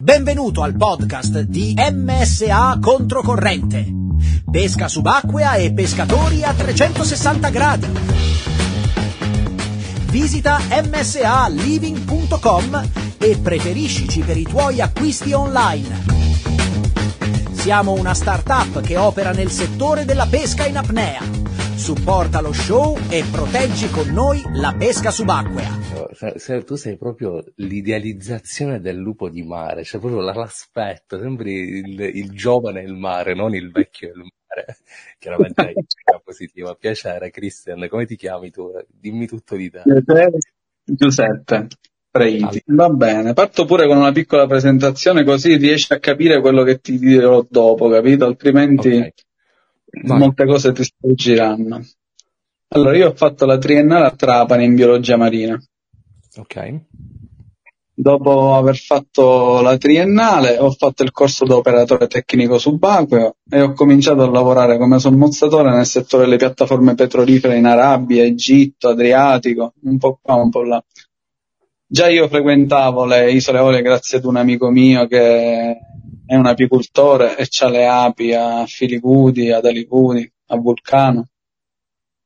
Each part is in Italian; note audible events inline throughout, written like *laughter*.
Benvenuto al podcast di MSA Controcorrente. Pesca subacquea e pescatori a 360 gradi. Visita msaliving.com e preferiscici per i tuoi acquisti online. Siamo una startup che opera nel settore della pesca in apnea. Supporta lo show e proteggi con noi la pesca subacquea. Se- tu sei proprio l'idealizzazione del lupo di mare, cioè proprio l'aspetto, sembri il, il giovane il mare, non il vecchio il mare. *laughs* Chiaramente è una positiva. Piacere, Christian, come ti chiami tu? Dimmi tutto di te. Giuseppe Preiti. Va bene, parto pure con una piccola presentazione così riesci a capire quello che ti dirò dopo, capito? Altrimenti Ok. Vai. molte cose ti sfuggiranno. Allora, io ho fatto la triennale a Trapani in biologia marina. Ok. Dopo aver fatto la triennale ho fatto il corso da operatore tecnico subacqueo e ho cominciato a lavorare come sommozzatore nel settore delle piattaforme petrolifere in Arabia, Egitto, Adriatico, un po' qua, un po' là. Già io frequentavo le isole Eolie grazie ad un amico mio che è un apicoltore e c'ha le api a Filicudi, ad Alicudi, a Vulcano.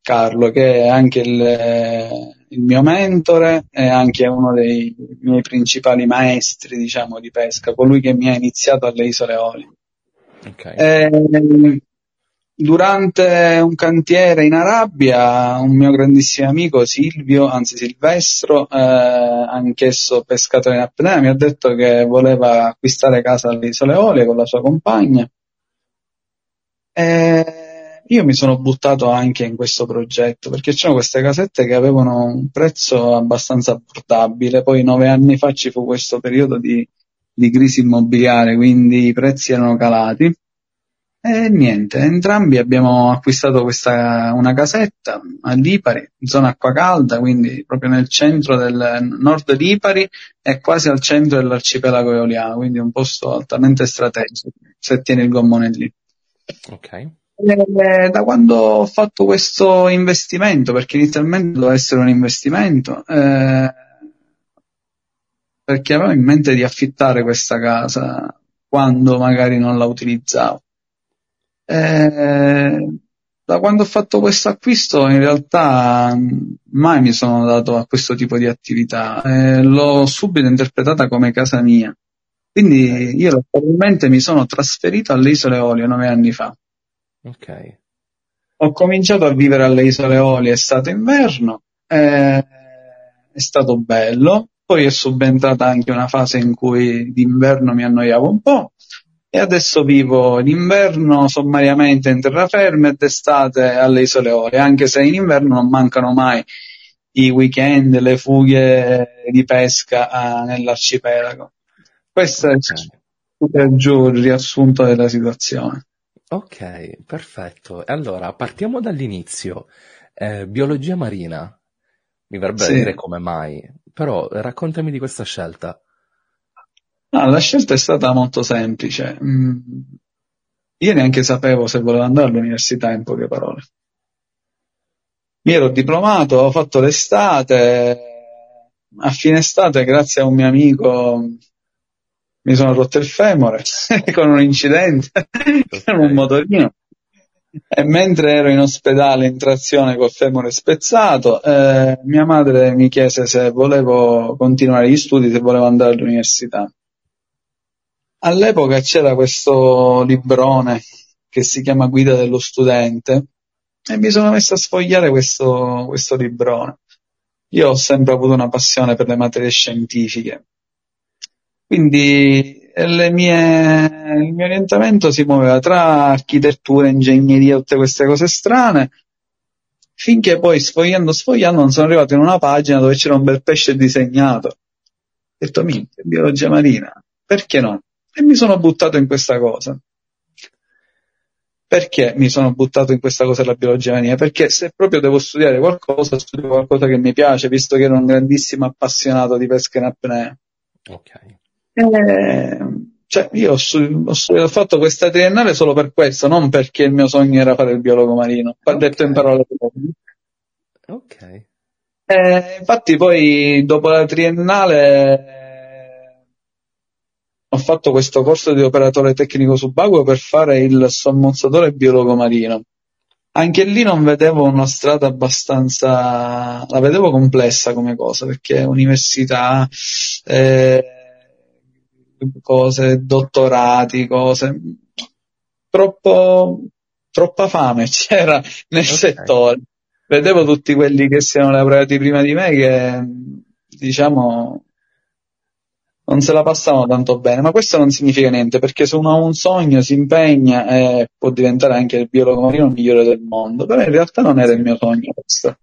Carlo, che è anche il, il mio mentore e anche uno dei miei principali maestri, diciamo, di pesca, colui che mi ha iniziato alle isole Eolie. Ok. Eh, durante un cantiere in Arabia, un mio grandissimo amico Silvio, anzi Silvestro, eh, anch'esso pescatore in apnea, mi ha detto che voleva acquistare casa alle Isole Eolie con la sua compagna. E io mi sono buttato anche in questo progetto perché c'erano queste casette che avevano un prezzo abbastanza abbordabile. Poi nove anni fa ci fu questo periodo di, di crisi immobiliare, quindi i prezzi erano calati. E niente, entrambi abbiamo acquistato questa, una casetta a Lipari, zona acqua calda, quindi proprio nel centro del nord Lipari e quasi al centro dell'arcipelago eoliano, quindi un posto altamente strategico, se tieni il gommone lì. Ok. Eh, da quando ho fatto questo investimento, perché inizialmente doveva essere un investimento, eh, perché avevo in mente di affittare questa casa quando magari non la utilizzavo. Eh, da quando ho fatto questo acquisto in realtà mai mi sono dato a questo tipo di attività, eh, l'ho subito interpretata come casa mia. Quindi io probabilmente mi sono trasferito alle Isole Eolie nove anni fa. Ok. Ho cominciato a vivere alle Isole Eolie estate e inverno, eh, è stato bello, poi è subentrata anche una fase in cui d'inverno mi annoiavo un po' e adesso vivo l'inverno sommariamente in terraferma e d'estate alle Isole Eolie, anche se in inverno non mancano mai i weekend, le fughe di pesca ah, nell'arcipelago. Questo è Ok. per giù il riassunto della situazione. Ok, perfetto. Allora, partiamo dall'inizio. Eh, biologia marina. Mi verrebbe Sì. dire come mai, però raccontami di questa scelta. No, la scelta è stata molto semplice. Mm, Io neanche sapevo se volevo andare all'università, in poche parole. Mi ero diplomato, ho fatto l'estate, a fine estate, grazie a un mio amico, mi sono rotto il femore *laughs* con un incidente con un motorino. E mentre ero in ospedale in trazione col femore spezzato, eh, mia madre mi chiese se volevo continuare gli studi, se volevo andare all'università. All'epoca c'era questo librone che si chiama Guida dello studente e mi sono messo a sfogliare questo, questo librone. Io ho sempre avuto una passione per le materie scientifiche, quindi eh, le mie- il mio orientamento si muoveva tra architettura, ingegneria, tutte queste cose strane, finché poi sfogliando, sfogliando non sono arrivato in una pagina dove c'era un bel pesce disegnato. Ho detto, minchia, biologia marina, perché no? E mi sono buttato in questa cosa. Perché mi sono buttato in questa cosa della biologia marina? Perché se proprio devo studiare qualcosa, studio qualcosa che mi piace, visto che ero un grandissimo appassionato di pesca in apnea. Ok. Eh, cioè, io ho, ho fatto questa triennale solo per questo, non perché il mio sogno era fare il biologo marino. Ha detto in parole povere. Ok. Eh, infatti poi dopo la triennale ho fatto questo corso di operatore tecnico subacqueo per fare il sommozzatore biologo marino. Anche lì non vedevo una strada abbastanza, la vedevo complessa come cosa, perché università, eh, cose, dottorati, cose, troppo, troppa fame *laughs* c'era nel okay. settore. Vedevo tutti quelli che si erano laureati prima di me che, diciamo, non se la passavano tanto bene, ma questo non significa niente, perché se uno ha un sogno, si impegna e può diventare anche il biologo marino migliore del mondo, però in realtà non era il mio sogno questo.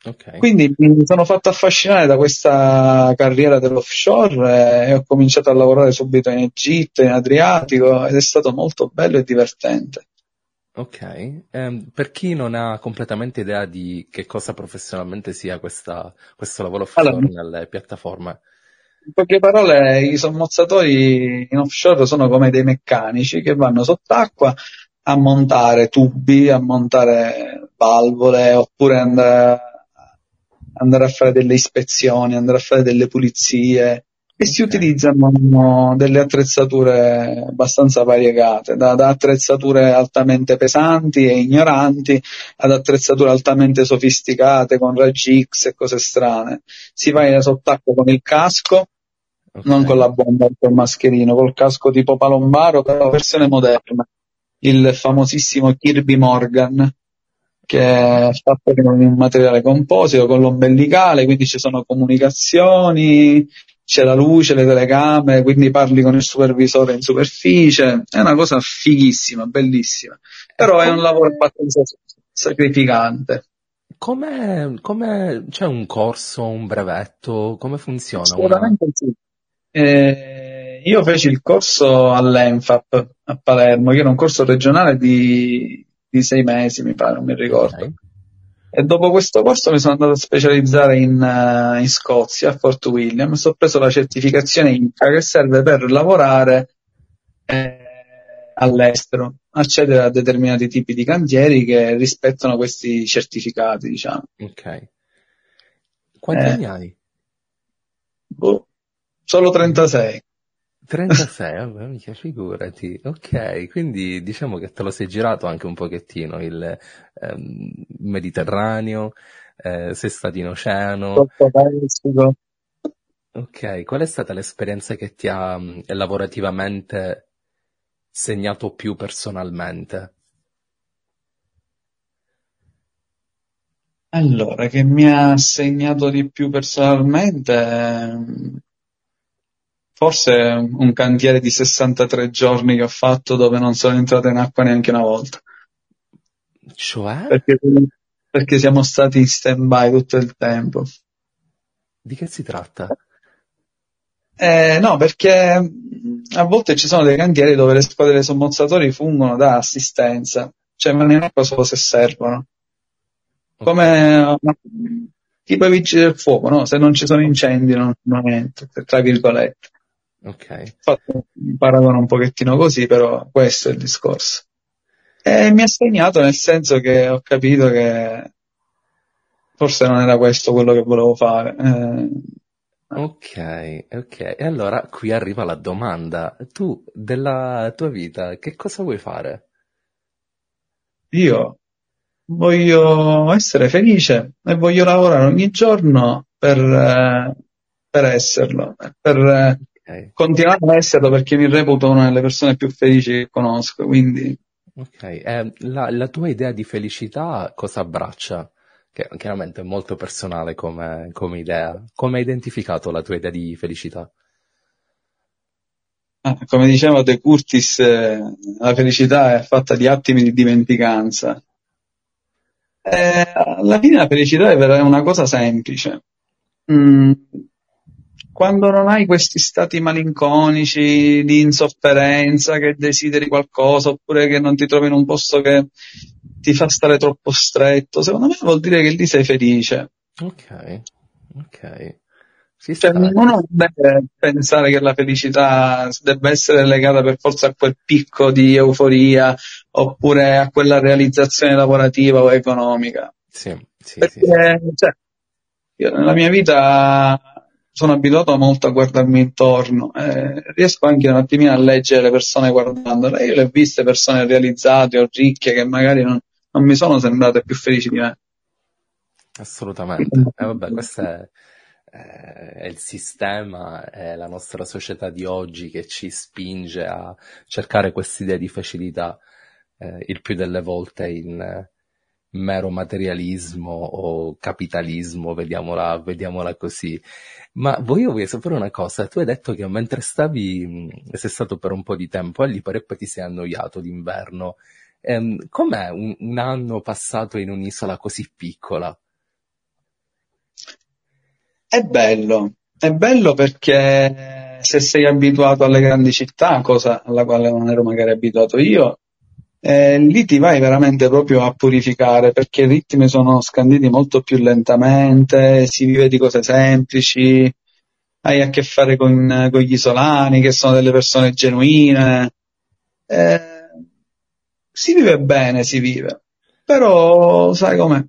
Okay. Quindi mi sono fatto affascinare da questa carriera dell'offshore e ho cominciato a lavorare subito in Egitto, in Adriatico ed è stato molto bello e divertente. Ok, um, per chi non ha completamente idea di che cosa professionalmente sia questa, questo lavoro offshore allora, nelle piattaforme, in poche parole, i sommozzatori in offshore sono come dei meccanici che vanno sott'acqua a montare tubi, a montare valvole, oppure andare, andare a fare delle ispezioni, andare a fare delle pulizie e si utilizzano delle attrezzature abbastanza variegate, da, da, attrezzature altamente pesanti e ignoranti ad attrezzature altamente sofisticate con raggi X e cose strane. Si va sott'acqua con il casco, okay. non con la bomba col mascherino, col casco tipo palombaro, però versione moderna. Il famosissimo Kirby Morgan, che è fatto con un materiale composito, con l'ombelicale, quindi ci sono comunicazioni, c'è la luce, le telecamere, quindi parli con il supervisore in superficie, è una cosa fighissima, bellissima, però è un lavoro abbastanza sacrificante. Come, come c'è un corso, un brevetto, come funziona? Assolutamente una... sì. Eh, io feci il corso all'ENFAP a Palermo, che era un corso regionale di, di sei mesi, mi pare, non mi ricordo. Okay. E dopo questo corso mi sono andato a specializzare in, uh, in Scozia, a Fort William, ho preso la certificazione INCA che serve per lavorare eh, all'estero, accedere a determinati tipi di cantieri che rispettano questi certificati, diciamo. Ok. Quanti eh, anni hai? Boh, solo 36. 36, *laughs* vabbè, mica figurati. Ok, quindi diciamo che te lo sei girato anche un pochettino il ehm, Mediterraneo, eh, sei stato in oceano. Ok, qual è stata l'esperienza che ti ha mh, lavorativamente segnato più personalmente? Allora, che mi ha segnato di più personalmente ehm, Forse un cantiere di 63 giorni che ho fatto dove non sono entrato in acqua neanche una volta. Cioè? Perché, perché siamo stati in stand-by tutto il tempo. Di che si tratta? Eh, no, perché a volte ci sono dei cantieri dove le squadre dei sommozzatori fungono da assistenza, cioè vanno in acqua solo se servono. Come tipo i vigili del fuoco, no? Se non ci sono incendi non, non entro, tra virgolette. Ok. Fatto un paragono un pochettino così, però questo è il discorso. E mi ha segnato nel senso che ho capito che forse non era questo quello che volevo fare. Eh, ok, ok. E allora qui arriva la domanda. Tu, della tua vita, che cosa vuoi fare? Io voglio essere felice e voglio lavorare ogni giorno per, eh, per esserlo, per eh, Okay. Continuare a esserlo perché mi reputo una delle persone più felici che conosco, quindi... Ok, eh, la, la, tua idea di felicità cosa abbraccia? Che chiaramente è molto personale come, come idea. Come hai identificato la tua idea di felicità? Ah, come diceva De Curtis, eh, la felicità è fatta di attimi di dimenticanza. Eh, alla fine la felicità è una cosa semplice. Mm, quando non hai questi stati malinconici di insofferenza, che desideri qualcosa, oppure che non ti trovi in un posto che ti fa stare troppo stretto, secondo me vuol dire che lì sei felice. Ok, ok. Cioè, uno deve pensare che la felicità debba essere legata per forza a quel picco di euforia oppure a quella realizzazione lavorativa o economica. Sì, sì, Perché, sì. Cioè, io nella mia vita sono abituato molto a guardarmi intorno, eh, riesco anche un attimino a leggere le persone guardandole. Io le ho viste persone realizzate o ricche che magari non, non mi sono sembrate più felici di me. Assolutamente. Eh, vabbè, questo è, eh, è, il sistema, è la nostra società di oggi che ci spinge a cercare quest'idea di facilità eh, il più delle volte in mero materialismo o capitalismo, vediamola, vediamola così. Ma voglio, voglio sapere una cosa, tu hai detto che mentre stavi, sei stato per un po' di tempo a Lipari e poi ti sei annoiato d'inverno. Ehm, com'è un, un anno passato in un'isola così piccola? È bello, è bello perché se sei abituato alle grandi città, cosa alla quale non ero magari abituato io, eh, lì ti vai veramente proprio a purificare perché i ritmi sono scanditi molto più lentamente, si vive di cose semplici, hai a che fare con, con gli isolani che sono delle persone genuine. Eh, si vive bene, si vive, però sai com'è?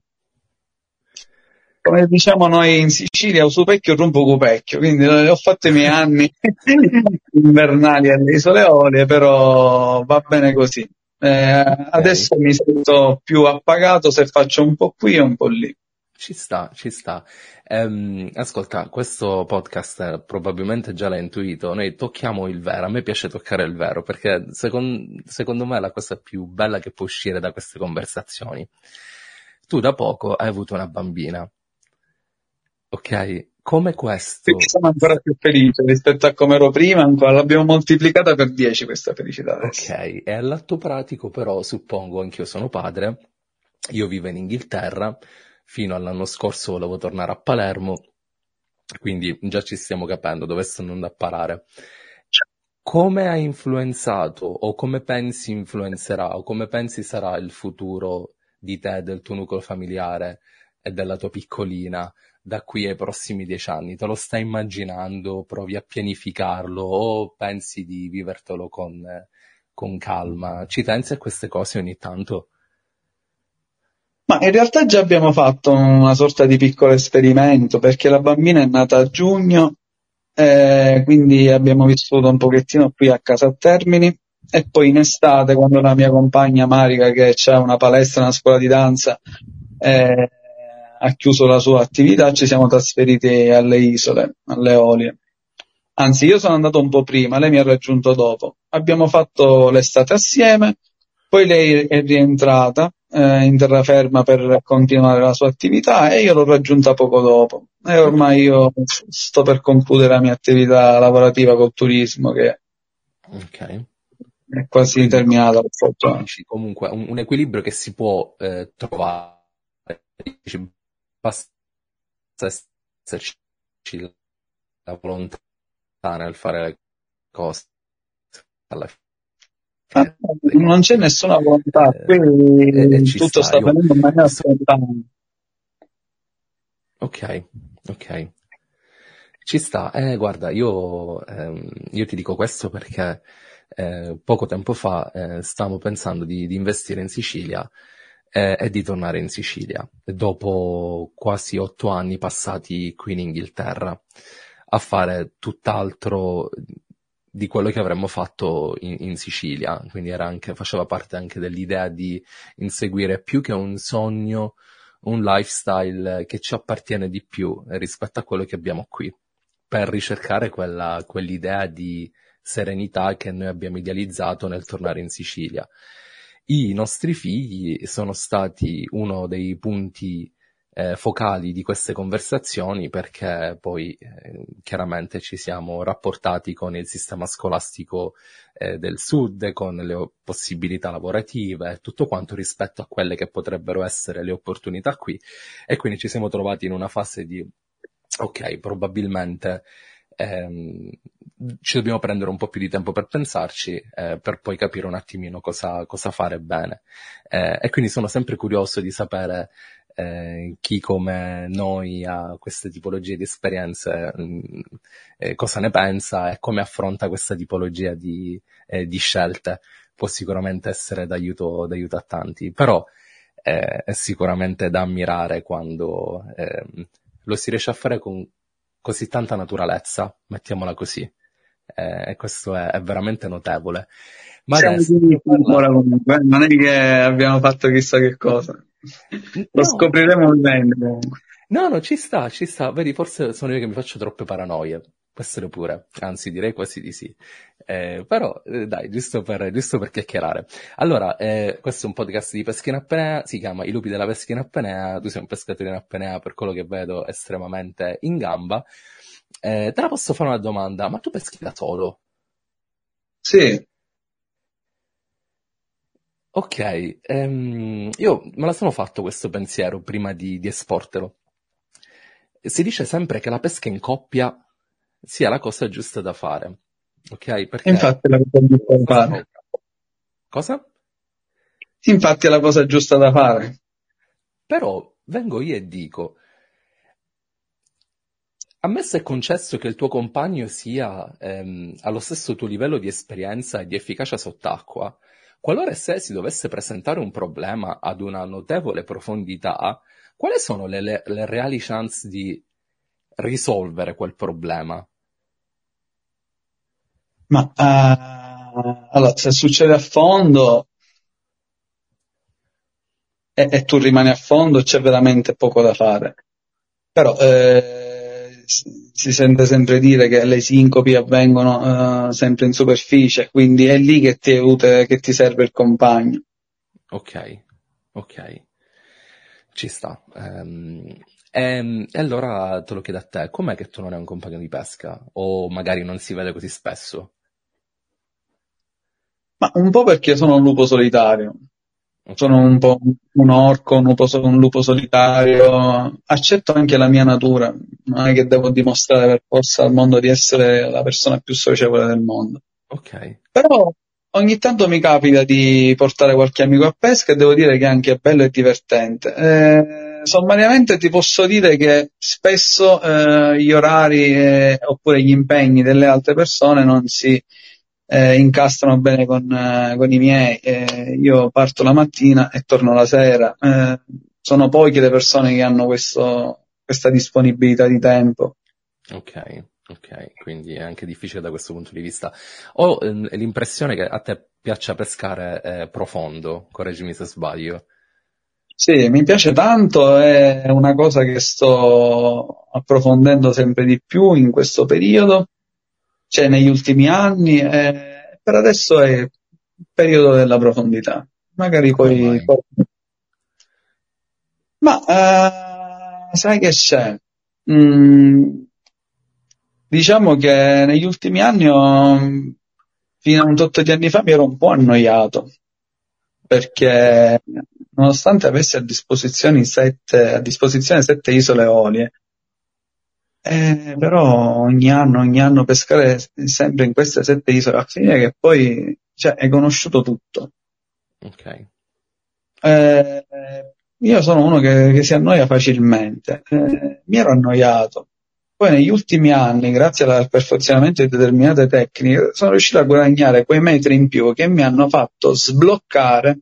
Come diciamo noi in Sicilia, uso pecchio rompo cupecchio, quindi ho fatto i miei anni *laughs* invernali alle isole Olie, però va bene così. Eh, adesso mi sento più appagato se faccio un po' qui e un po' lì. Ci sta, ci sta. Ehm, ascolta, questo podcast probabilmente già l'hai intuito, noi tocchiamo il vero, a me piace toccare il vero perché second, secondo me è la cosa più bella che può uscire da queste conversazioni. Tu da poco hai avuto una bambina, ok? Come questo. Quindi sono ancora più felice rispetto a come ero prima, ancora l'abbiamo moltiplicata per 10 questa felicità. Adesso. Ok, e all'atto pratico però suppongo anch'io sono padre, io vivo in Inghilterra, fino all'anno scorso volevo tornare a Palermo, quindi già ci stiamo capendo dove sto andando a parare. Come ha influenzato o come pensi influenzerà o come pensi sarà il futuro di te, del tuo nucleo familiare e della tua piccolina da qui ai prossimi dieci anni? Te lo stai immaginando? Provi a pianificarlo o pensi di vivertelo con, con calma? Ci pensi a queste cose ogni tanto? Ma in realtà già abbiamo fatto una sorta di piccolo esperimento perché la bambina è nata a giugno, eh, quindi abbiamo vissuto un pochettino qui a casa a Termini e poi in estate quando la mia compagna Marica che ha una palestra, una scuola di danza, eh, ha chiuso la sua attività, ci siamo trasferiti alle isole, alle Olie. Anzi, io sono andato un po' prima, lei mi ha raggiunto dopo. Abbiamo fatto l'estate assieme, poi lei è rientrata eh, in terraferma per continuare la sua attività e io l'ho raggiunta poco dopo. E ormai io sto per concludere la mia attività lavorativa col turismo che okay. è quasi Quindi, terminata. Comunque, un, un, equilibrio che si può eh, trovare basta esserci la volontà nel fare le cose alla fine. Ah, non c'è nessuna volontà, eh, qui eh, tutto sta avvenendo in maniera spontanea. Ok, ok. Ci sta. Eh, guarda, io, ehm, io ti dico questo perché eh, poco tempo fa eh, stavo pensando di, di investire in Sicilia è, è di tornare in Sicilia, dopo quasi otto anni passati qui in Inghilterra, a fare tutt'altro di quello che avremmo fatto in, in Sicilia, quindi anche, faceva parte anche dell'idea di inseguire più che un sogno, un lifestyle che ci appartiene di più rispetto a quello che abbiamo qui, per ricercare quella, quell'idea di serenità che noi abbiamo idealizzato nel tornare in Sicilia i nostri figli sono stati uno dei punti eh, focali di queste conversazioni perché poi eh, chiaramente ci siamo rapportati con il sistema scolastico eh, del sud, con le possibilità lavorative, tutto quanto rispetto a quelle che potrebbero essere le opportunità qui. E quindi ci siamo trovati in una fase di ok, probabilmente ehm, ci dobbiamo prendere un po' più di tempo per pensarci, eh, per poi capire un attimino cosa, cosa fare bene. Eh, e quindi sono sempre curioso di sapere eh, chi come noi ha queste tipologie di esperienze, mh, mm, eh, cosa ne pensa e come affronta questa tipologia di, eh, di scelte. Può sicuramente essere d'aiuto, d'aiuto a tanti, però eh, è sicuramente da ammirare quando ehm, lo si riesce a fare con così tanta naturalezza, mettiamola così. Eh, e questo è, è, veramente notevole. Ma adesso... eh, non è che abbiamo fatto chissà che cosa. No. Lo scopriremo bene comunque. No, no, ci sta, ci sta. Vedi, forse sono io che mi faccio troppe paranoie. Essere pure, anzi direi quasi di sì. Eh, però, eh, dai, giusto per, giusto per chiacchierare. Allora, eh, questo è un podcast di pesca in apnea, si chiama I lupi della pesca in apnea, tu sei un pescatore in apnea, per quello che vedo, estremamente in gamba. Eh, te la posso fare una domanda, ma tu peschi da solo? Sì. Ok, ehm, io me la sono fatto questo pensiero prima di, di esportelo. Si dice sempre che la pesca in coppia sia la cosa giusta da fare. Ok? Perché... Infatti è la cosa giusta da fare. Cosa? Infatti è la cosa giusta da fare. Però vengo io e dico, ammesso e concesso che il tuo compagno sia ehm, allo stesso tuo livello di esperienza e di efficacia sott'acqua, qualora se si dovesse presentare un problema ad una notevole profondità, quali sono le, le, le reali chance di risolvere quel problema? Ma uh, allora, se succede a fondo e, e, tu rimani a fondo, c'è veramente poco da fare. Però eh, si sente sempre dire che le sincopi avvengono uh, sempre in superficie, quindi è lì che ti, aiuta, che ti serve il compagno. Ok, ok, ci sta. Um, e, ehm, e, allora te lo chiedo a te, com'è che tu non hai un compagno di pesca? O magari non si vede così spesso? Ma un po' perché sono un lupo solitario. Sono un po' un orco, un lupo, un lupo solitario. Accetto anche la mia natura. Non è che devo dimostrare per forza al mondo di essere la persona più socievole del mondo. Ok. Però ogni tanto mi capita di portare qualche amico a pesca e devo dire che anche è bello e divertente. Eh, sommariamente ti posso dire che spesso eh, gli orari eh, oppure gli impegni delle altre persone non si eh, incastrano bene con, eh, con i miei. Eh, io parto la mattina e torno la sera. Eh, sono poche le persone che hanno questo, questa disponibilità di tempo. Ok, ok, quindi è anche difficile da questo punto di vista. Ho ehm, l'impressione che a te piaccia pescare eh, profondo, correggimi se sbaglio. Sì, mi piace tanto, è una cosa che sto approfondendo sempre di più in questo periodo cioè negli ultimi anni, eh, per adesso è il periodo della profondità. Magari poi... poi... Ma eh, sai che c'è? Mm, diciamo che negli ultimi anni, ho, fino a un tot di anni fa, mi ero un po' annoiato perché nonostante avessi a disposizione sette, a disposizione sette isole olie, eh, però ogni anno, ogni anno pescare sempre in queste sette isole a finire che poi cioè, hai conosciuto tutto. Ok. Eh, io sono uno che, che si annoia facilmente. Eh, mi ero annoiato. Poi negli ultimi anni, grazie al perfezionamento di determinate tecniche, sono riuscito a guadagnare quei metri in più che mi hanno fatto sbloccare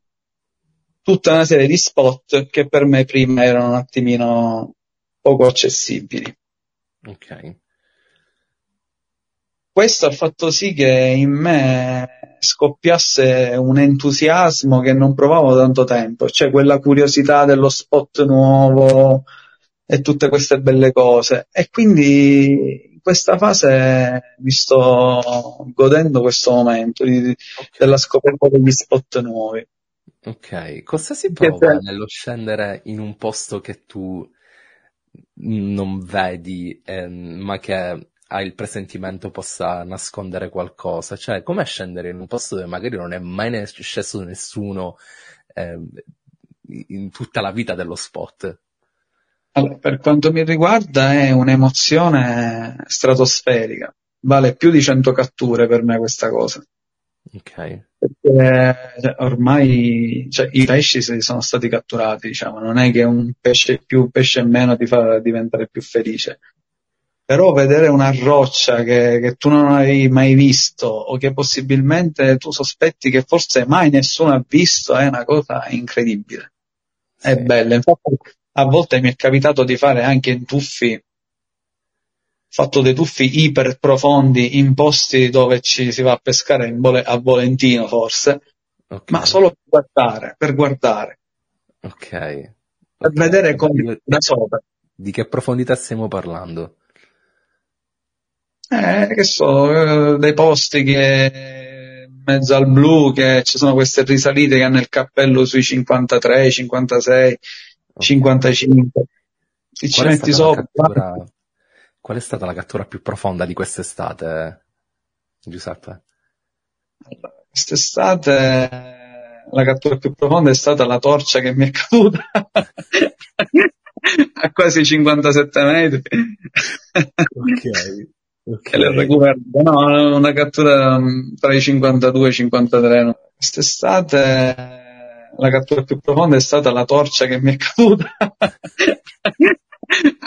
tutta una serie di spot che per me prima erano un attimino poco accessibili. Ok. Questo ha fatto sì che in me scoppiasse un entusiasmo che non provavo da tanto tempo, cioè quella curiosità dello spot nuovo e tutte queste belle cose. E quindi in questa fase mi sto godendo questo momento di, okay. della scoperta degli spot nuovi. Ok, cosa si prova nello scendere in un posto che tu non vedi, ehm, ma che hai il presentimento possa nascondere qualcosa. Cioè, come scendere in un posto dove magari non è mai sceso nessuno eh, in tutta la vita dello spot? Allora, per quanto mi riguarda è un'emozione stratosferica. Vale più di 100 catture per me questa cosa. Ok. Perché cioè, ormai cioè, i pesci sono stati catturati, diciamo, non è che un pesce più, un pesce meno ti fa diventare più felice. Però vedere una roccia che, che tu non hai mai visto o che possibilmente tu sospetti che forse mai nessuno ha visto è una cosa incredibile. È bella. Infatti a volte mi è capitato di fare anche intuffi fatto dei tuffi iper profondi in posti dove ci si va a pescare vole- a Volentino forse, okay. ma solo per guardare, per guardare. Ok. Per okay. vedere come da sopra. Di che profondità stiamo parlando? Eh, che so, eh, dei posti che in mezzo al blu, che ci sono queste risalite che hanno il cappello sui 53, 56, okay. 55. Ti ci metti sopra. Cattura, qual è stata la cattura più profonda di quest'estate, Giuseppe? Quest'estate la cattura più profonda è stata la torcia che mi è caduta *laughs* a quasi 57 metri. ok. Okay. No, una cattura mm, tra i 52 e i 53. No. Quest'estate la cattura più profonda è stata la torcia che mi è caduta *laughs*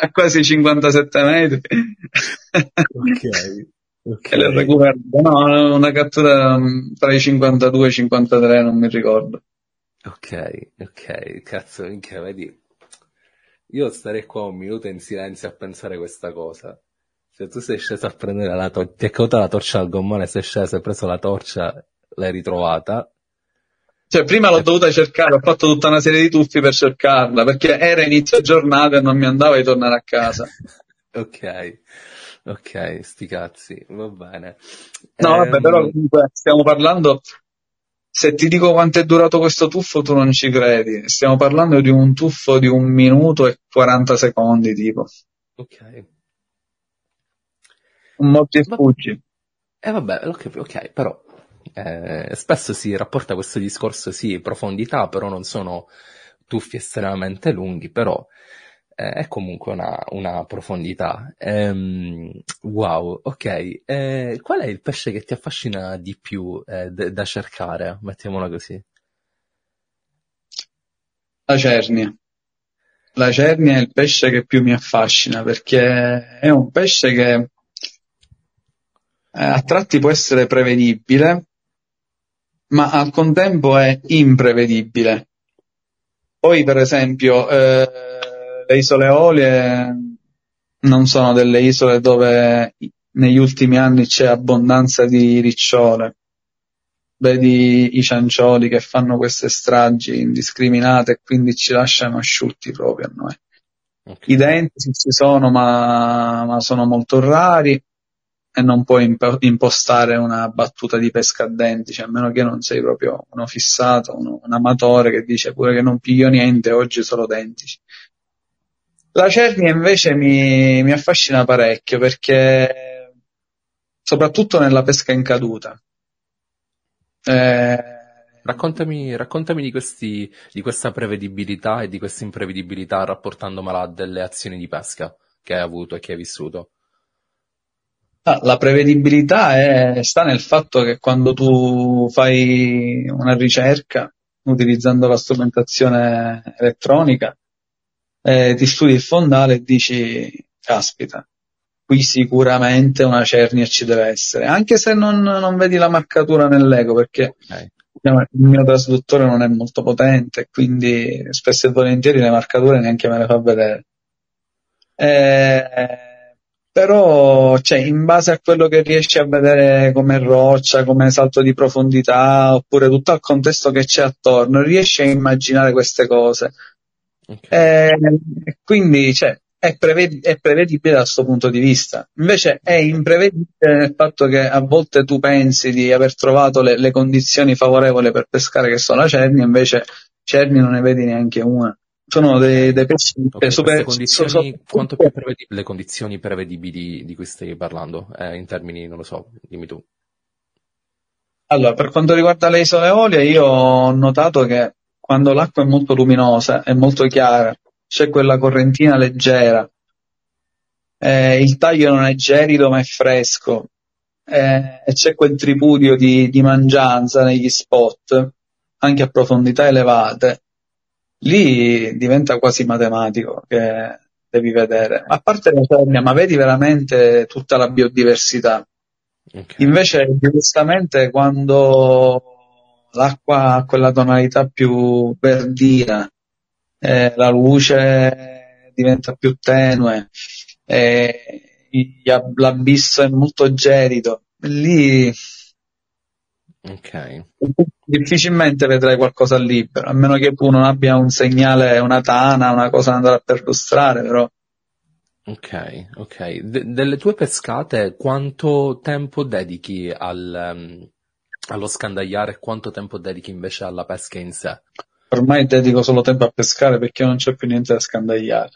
a quasi 57 metri. ok. Okay. E recuperato. No, una cattura mm, tra i 52 e i 53, non mi ricordo. Ok, ok, cazzo, minchia, vedi. Io starei qua un minuto in silenzio a pensare questa cosa. Cioè, tu sei sceso a prendere la torcia, ti è caduta la torcia al gommone, sei sceso, hai preso la torcia, l'hai ritrovata. Cioè, prima l'ho e... dovuta cercare, ho fatto tutta una serie di tuffi per cercarla, perché era inizio giornata e non mi andava di tornare a casa. *laughs* ok, ok, sti cazzi, va bene. No, vabbè, però comunque stiamo parlando, se ti dico quanto è durato questo tuffo tu non ci credi, stiamo parlando di un tuffo di un minuto e 40 secondi, tipo. Ok molti sfuggi. E eh, vabbè, ok, però eh, spesso si rapporta questo discorso, sì, profondità, però non sono tuffi estremamente lunghi, però eh, è comunque una, una profondità. Ehm, wow, ok. Eh, qual è il pesce che ti affascina di più eh, d- da cercare? Mettiamola così. La cernia. La cernia è il pesce che più mi affascina perché è un pesce che eh, a tratti può essere prevedibile, ma al contempo è imprevedibile. Poi, per esempio, eh, le isole Eolie non sono delle isole dove negli ultimi anni c'è abbondanza di ricciole. Vedi i ciancioli che fanno queste stragi indiscriminate e quindi ci lasciano asciutti proprio a noi. Okay. I denti ci sono, ma, ma sono molto rari e non puoi imp- impostare una battuta di pesca a denti, cioè, a meno che non sei proprio uno fissato, uno, un amatore che dice pure che non piglio niente, oggi solo denti. La cernia invece mi, mi affascina parecchio perché soprattutto nella pesca in caduta. Eh, Raccontami, raccontami di, questi, di, questa prevedibilità e di questa imprevedibilità rapportandomela a delle azioni di pesca che hai avuto e che hai vissuto. Ah, la prevedibilità è, sta nel fatto che quando tu fai una ricerca utilizzando la strumentazione elettronica, eh, ti studi il fondale e dici, caspita, qui sicuramente una cernia ci deve essere, anche se non, non vedi la marcatura nell'ego, perché okay. il mio trasduttore non è molto potente, quindi spesso e volentieri le marcature neanche me le fa vedere. Eh, però cioè, in base a quello che riesci a vedere come roccia, come salto di profondità, oppure tutto il contesto che c'è attorno, riesci a immaginare queste cose. Okay. E, quindi cioè, è, preved- è, prevedibile da questo punto di vista. Invece è imprevedibile nel fatto che a volte tu pensi di aver trovato le, le condizioni favorevoli per pescare che sono la cernia, invece cerni non ne vedi neanche una sono dei, dei pesci okay, super, condizioni, so, so, quanto più prevedibili le condizioni prevedibili di cui stai parlando eh, in termini non lo so dimmi tu. Allora per quanto riguarda le isole Eolie io ho notato che quando l'acqua è molto luminosa è molto chiara c'è quella correntina leggera eh, il taglio non è gelido ma è fresco eh, e c'è quel tripudio di, di mangianza negli spot anche a profondità elevate lì diventa quasi matematico che devi vedere. A parte la Cernia, ma vedi veramente tutta la biodiversità. Okay. Invece, giustamente, quando l'acqua ha quella tonalità più verdina, eh, la luce diventa più tenue, eh, l'abisso è molto gelido. Lì Ok. difficilmente vedrai qualcosa libero, a meno che tu non abbia un segnale, una tana, una cosa da andare a perlustrare, però. Ok, ok. De- delle tue pescate, quanto tempo dedichi al, um, allo scandagliare e quanto tempo dedichi invece alla pesca in sé? Ormai dedico solo tempo a pescare perché non c'è più niente da scandagliare.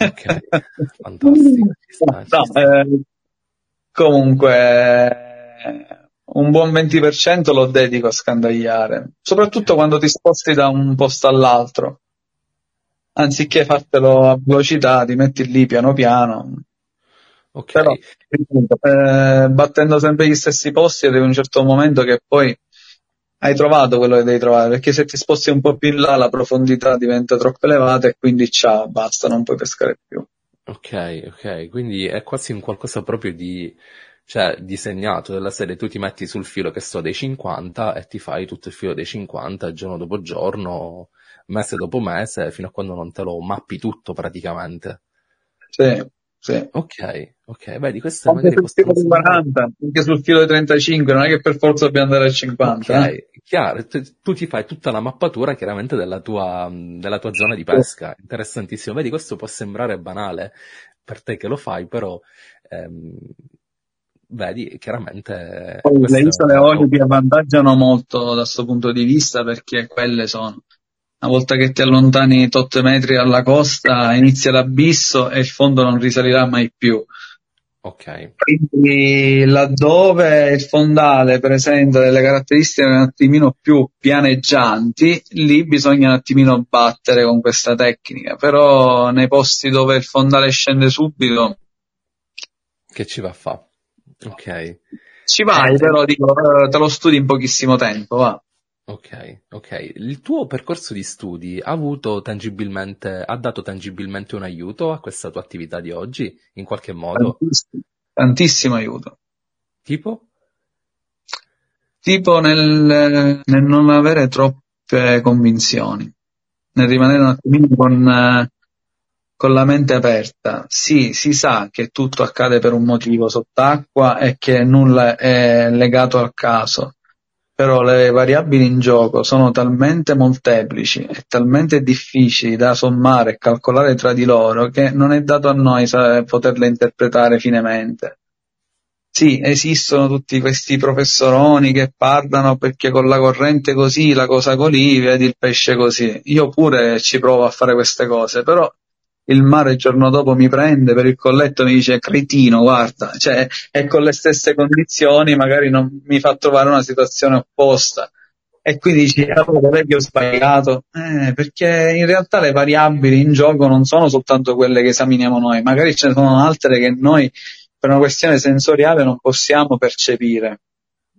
Ok, *laughs* fantastico. Sta, No, eh, comunque, un buon 20% lo dedico a scandagliare, soprattutto quando ti sposti da un posto all'altro. Anziché fartelo a velocità, ti metti lì piano piano. Ok, Però, eh, battendo sempre gli stessi posti, arriva un certo momento che poi hai trovato quello che devi trovare, perché se ti sposti un po' più in là la profondità diventa troppo elevata e quindi ciao, basta, non puoi pescare più. ok, ok. Quindi è quasi un qualcosa proprio di, cioè, disegnato della serie. Tu ti metti sul filo che so dei 50 e ti fai tutto il filo dei 50 giorno dopo giorno, mese dopo mese, fino a quando non te lo mappi tutto praticamente. Sì, sì. Ok, ok. Vedi, queste Anche magari sul filo sembrare... 40, anche sul filo di 35, non è che per forza dobbiamo andare a 50. eh. Ok, chiaro, tu, tu ti fai tutta la mappatura chiaramente della tua, della tua zona di pesca, interessantissimo. Vedi, questo può sembrare banale per te che lo fai, però ehm, vedi, chiaramente Poi le isole. Eolie ti avvantaggiano molto da questo punto di vista perché quelle sono. Una volta che ti allontani tot metri dalla costa, inizia l'abisso e il fondo non risalirà mai più. Ok, Quindi laddove il fondale presenta delle caratteristiche un attimino più pianeggianti, lì bisogna un attimino battere con questa tecnica. Però nei posti dove il fondale scende subito, che ci va a fa? Ok, ci vai, Eh, però dico, eh, te lo studi in pochissimo tempo, va. ok, ok. Il tuo percorso di studi ha avuto tangibilmente, ha dato tangibilmente un aiuto a questa tua attività di oggi, in qualche modo? Tantissimo, tantissimo aiuto. Tipo? Tipo nel, nel non avere troppe convinzioni, nel rimanere un attimino con, eh, con la mente aperta. Sì, si sa che tutto accade per un motivo sott'acqua e che nulla è legato al caso, però le variabili in gioco sono talmente molteplici e talmente difficili da sommare e calcolare tra di loro che non è dato a noi poterle interpretare finemente. Sì, esistono tutti questi professoroni che parlano perché con la corrente così, la cosa così, vedi il pesce così. Io pure ci provo a fare queste cose, però il mare il giorno dopo mi prende per il colletto e mi dice cretino, guarda, cioè, è con le stesse condizioni, magari non mi fa trovare una situazione opposta. E quindi dici, allora vedi ho sbagliato, eh, perché in realtà le variabili in gioco non sono soltanto quelle che esaminiamo noi, magari ce ne sono altre che noi per una questione sensoriale non possiamo percepire.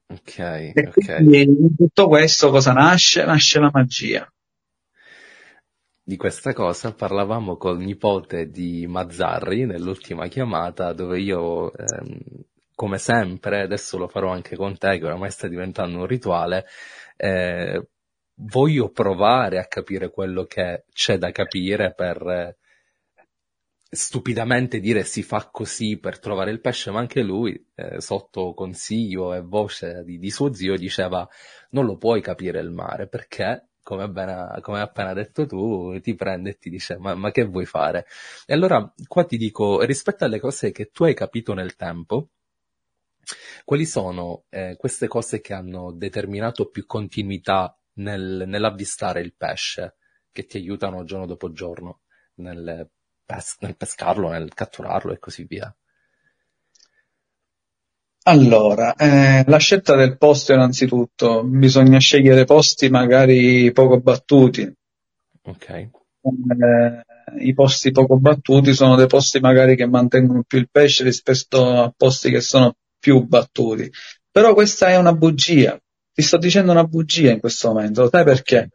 Ok, E ok. quindi in tutto questo cosa nasce? Nasce la magia. Di questa cosa parlavamo col nipote di Mazzarri nell'ultima chiamata, dove io, ehm, come sempre, adesso lo farò anche con te, che oramai sta diventando un rituale, eh, voglio provare a capire quello che c'è da capire per eh, stupidamente dire si fa così per trovare il pesce, ma anche lui, eh, sotto consiglio e voce di, di suo zio, diceva non lo puoi capire il mare perché, come, appena, come appena detto tu, ti prende e ti dice ma, ma che vuoi fare? E allora qua ti dico, rispetto alle cose che tu hai capito nel tempo, quali sono eh, queste cose che hanno determinato più continuità nel, nell'avvistare il pesce, che ti aiutano giorno dopo giorno nel, pes- nel pescarlo, nel catturarlo e così via? Allora, eh, la scelta del posto innanzitutto, bisogna scegliere posti magari poco battuti. Ok, Eh, I posti poco battuti sono dei posti magari che mantengono più il pesce rispetto a posti che sono più battuti. Però questa è una bugia. Ti sto dicendo una bugia in questo momento. Sai perché?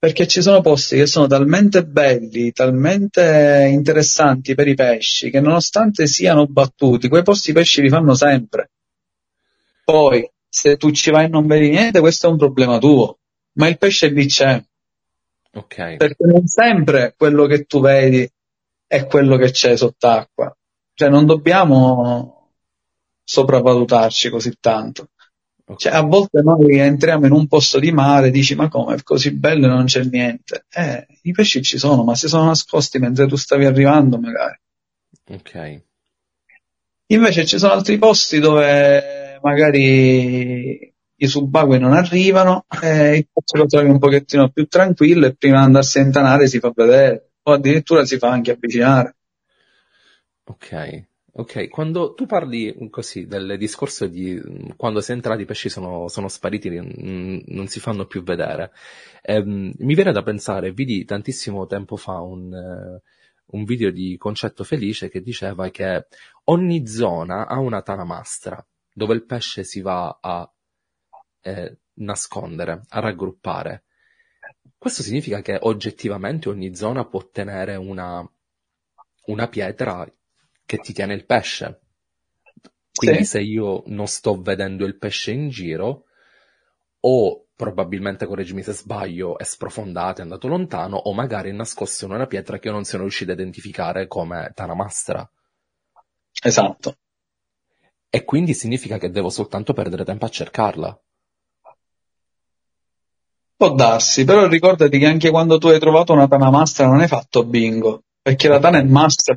Perché ci sono posti che sono talmente belli, talmente interessanti per i pesci, che nonostante siano battuti, quei posti i pesci li fanno sempre. Poi, se tu ci vai e non vedi niente, questo è un problema tuo. Ma il pesce lì c'è. ok, Perché non sempre quello che tu vedi è quello che c'è sott'acqua. cioè non dobbiamo sopravvalutarci così tanto. Cioè, a volte noi entriamo in un posto di mare, dici ma come, è così bello e non c'è niente. Eh, i pesci ci sono, ma si sono nascosti mentre tu stavi arrivando magari. Ok. Invece ci sono altri posti dove magari i subacquei non arrivano e il pozzo lo trovi un pochettino più tranquillo e prima di andarsi a intanare si fa vedere o addirittura si fa anche avvicinare. Ok, ok. Quando tu parli così del discorso di quando sei entrato i pesci sono, sono spariti, non si fanno più vedere, ehm, mi viene da pensare, vidi tantissimo tempo fa un, un video di Concetto Felice che diceva che ogni zona ha una tana mastra dove il pesce si va a eh, nascondere, a raggruppare. Questo significa che oggettivamente ogni zona può tenere una, una pietra che ti tiene il pesce. Quindi sì. se io non sto vedendo il pesce in giro, o probabilmente, correggimi se sbaglio, è sprofondato, è andato lontano, o magari è nascosto in una pietra che io non sono riuscito a identificare come Tanamastra. Esatto. E quindi significa che devo soltanto perdere tempo a cercarla. Può darsi, però ricordati che anche quando tu hai trovato una tana master non hai fatto bingo, perché la tana è master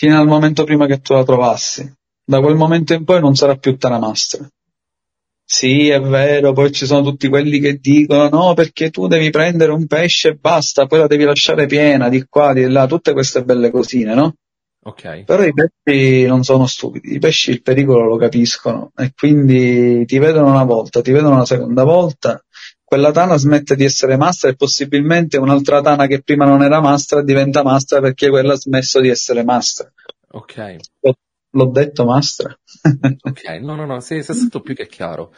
fino al momento prima che tu la trovassi. Da quel momento in poi non sarà più tana master. Sì, è vero, poi ci sono tutti quelli che dicono no, perché tu devi prendere un pesce e basta, poi la devi lasciare piena di qua, di là, tutte queste belle cosine, no? Ok. Però i pesci non sono stupidi, i pesci il pericolo lo capiscono e quindi ti vedono una volta, ti vedono una seconda volta quella tana smette di essere master e possibilmente un'altra tana che prima non era master diventa master perché quella ha smesso di essere master. Ok. L'ho detto master. ok, no, no, no, sei, sei stato più che chiaro.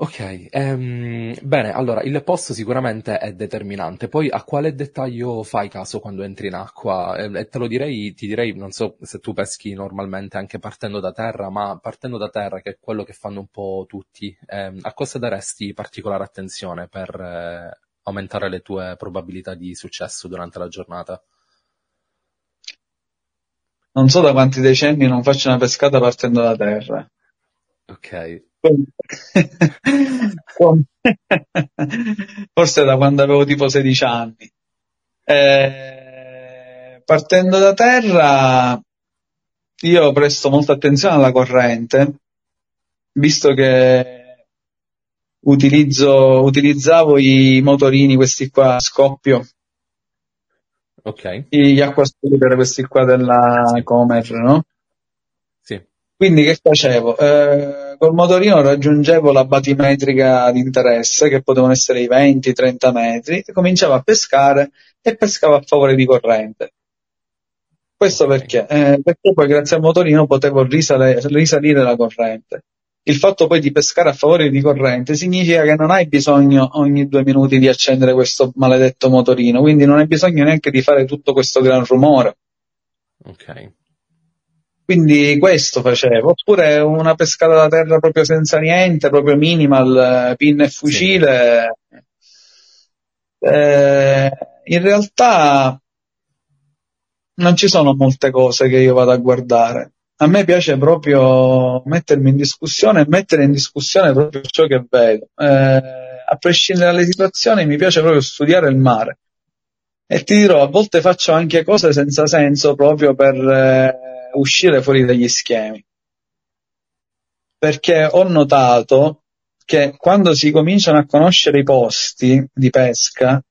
Ok, ehm, bene, allora il posto sicuramente è determinante, poi a quale dettaglio fai caso quando entri in acqua? E, e te lo direi, ti direi, non so se tu peschi normalmente anche partendo da terra, ma partendo da terra, che è quello che fanno un po' tutti, ehm, a cosa daresti particolare attenzione per eh, aumentare le tue probabilità di successo durante la giornata? Non so da quanti decenni non faccio una pescata partendo da terra. Ok. Forse da quando avevo tipo 16 anni. Eh, partendo da terra, io presto molta attenzione alla corrente, visto che utilizzo, utilizzavo i motorini, questi qua a scoppio. Ok. Gli acquascooter, questi qua della Comer, no? Quindi che facevo? Eh, col motorino raggiungevo la batimetrica di interesse, che potevano essere i 20-30 metri, e cominciavo a pescare e pescavo a favore di corrente. Questo perché? Eh, perché poi grazie al motorino potevo risale, risalire la corrente. Il fatto poi di pescare a favore di corrente significa che non hai bisogno ogni due minuti di accendere questo maledetto motorino, quindi non hai bisogno neanche di fare tutto questo gran rumore. Ok. Quindi questo facevo, oppure una pescata da terra proprio senza niente, proprio minimal, pinna e fucile. Sì. Eh, in realtà non ci sono molte cose che io vado a guardare. A me piace proprio mettermi in discussione e mettere in discussione proprio ciò che vedo. Eh, a prescindere dalle situazioni mi piace proprio studiare il mare. E ti dirò, a volte faccio anche cose senza senso proprio per... Eh, uscire fuori dagli schemi. Perché ho notato che quando si cominciano a conoscere i posti di pesca,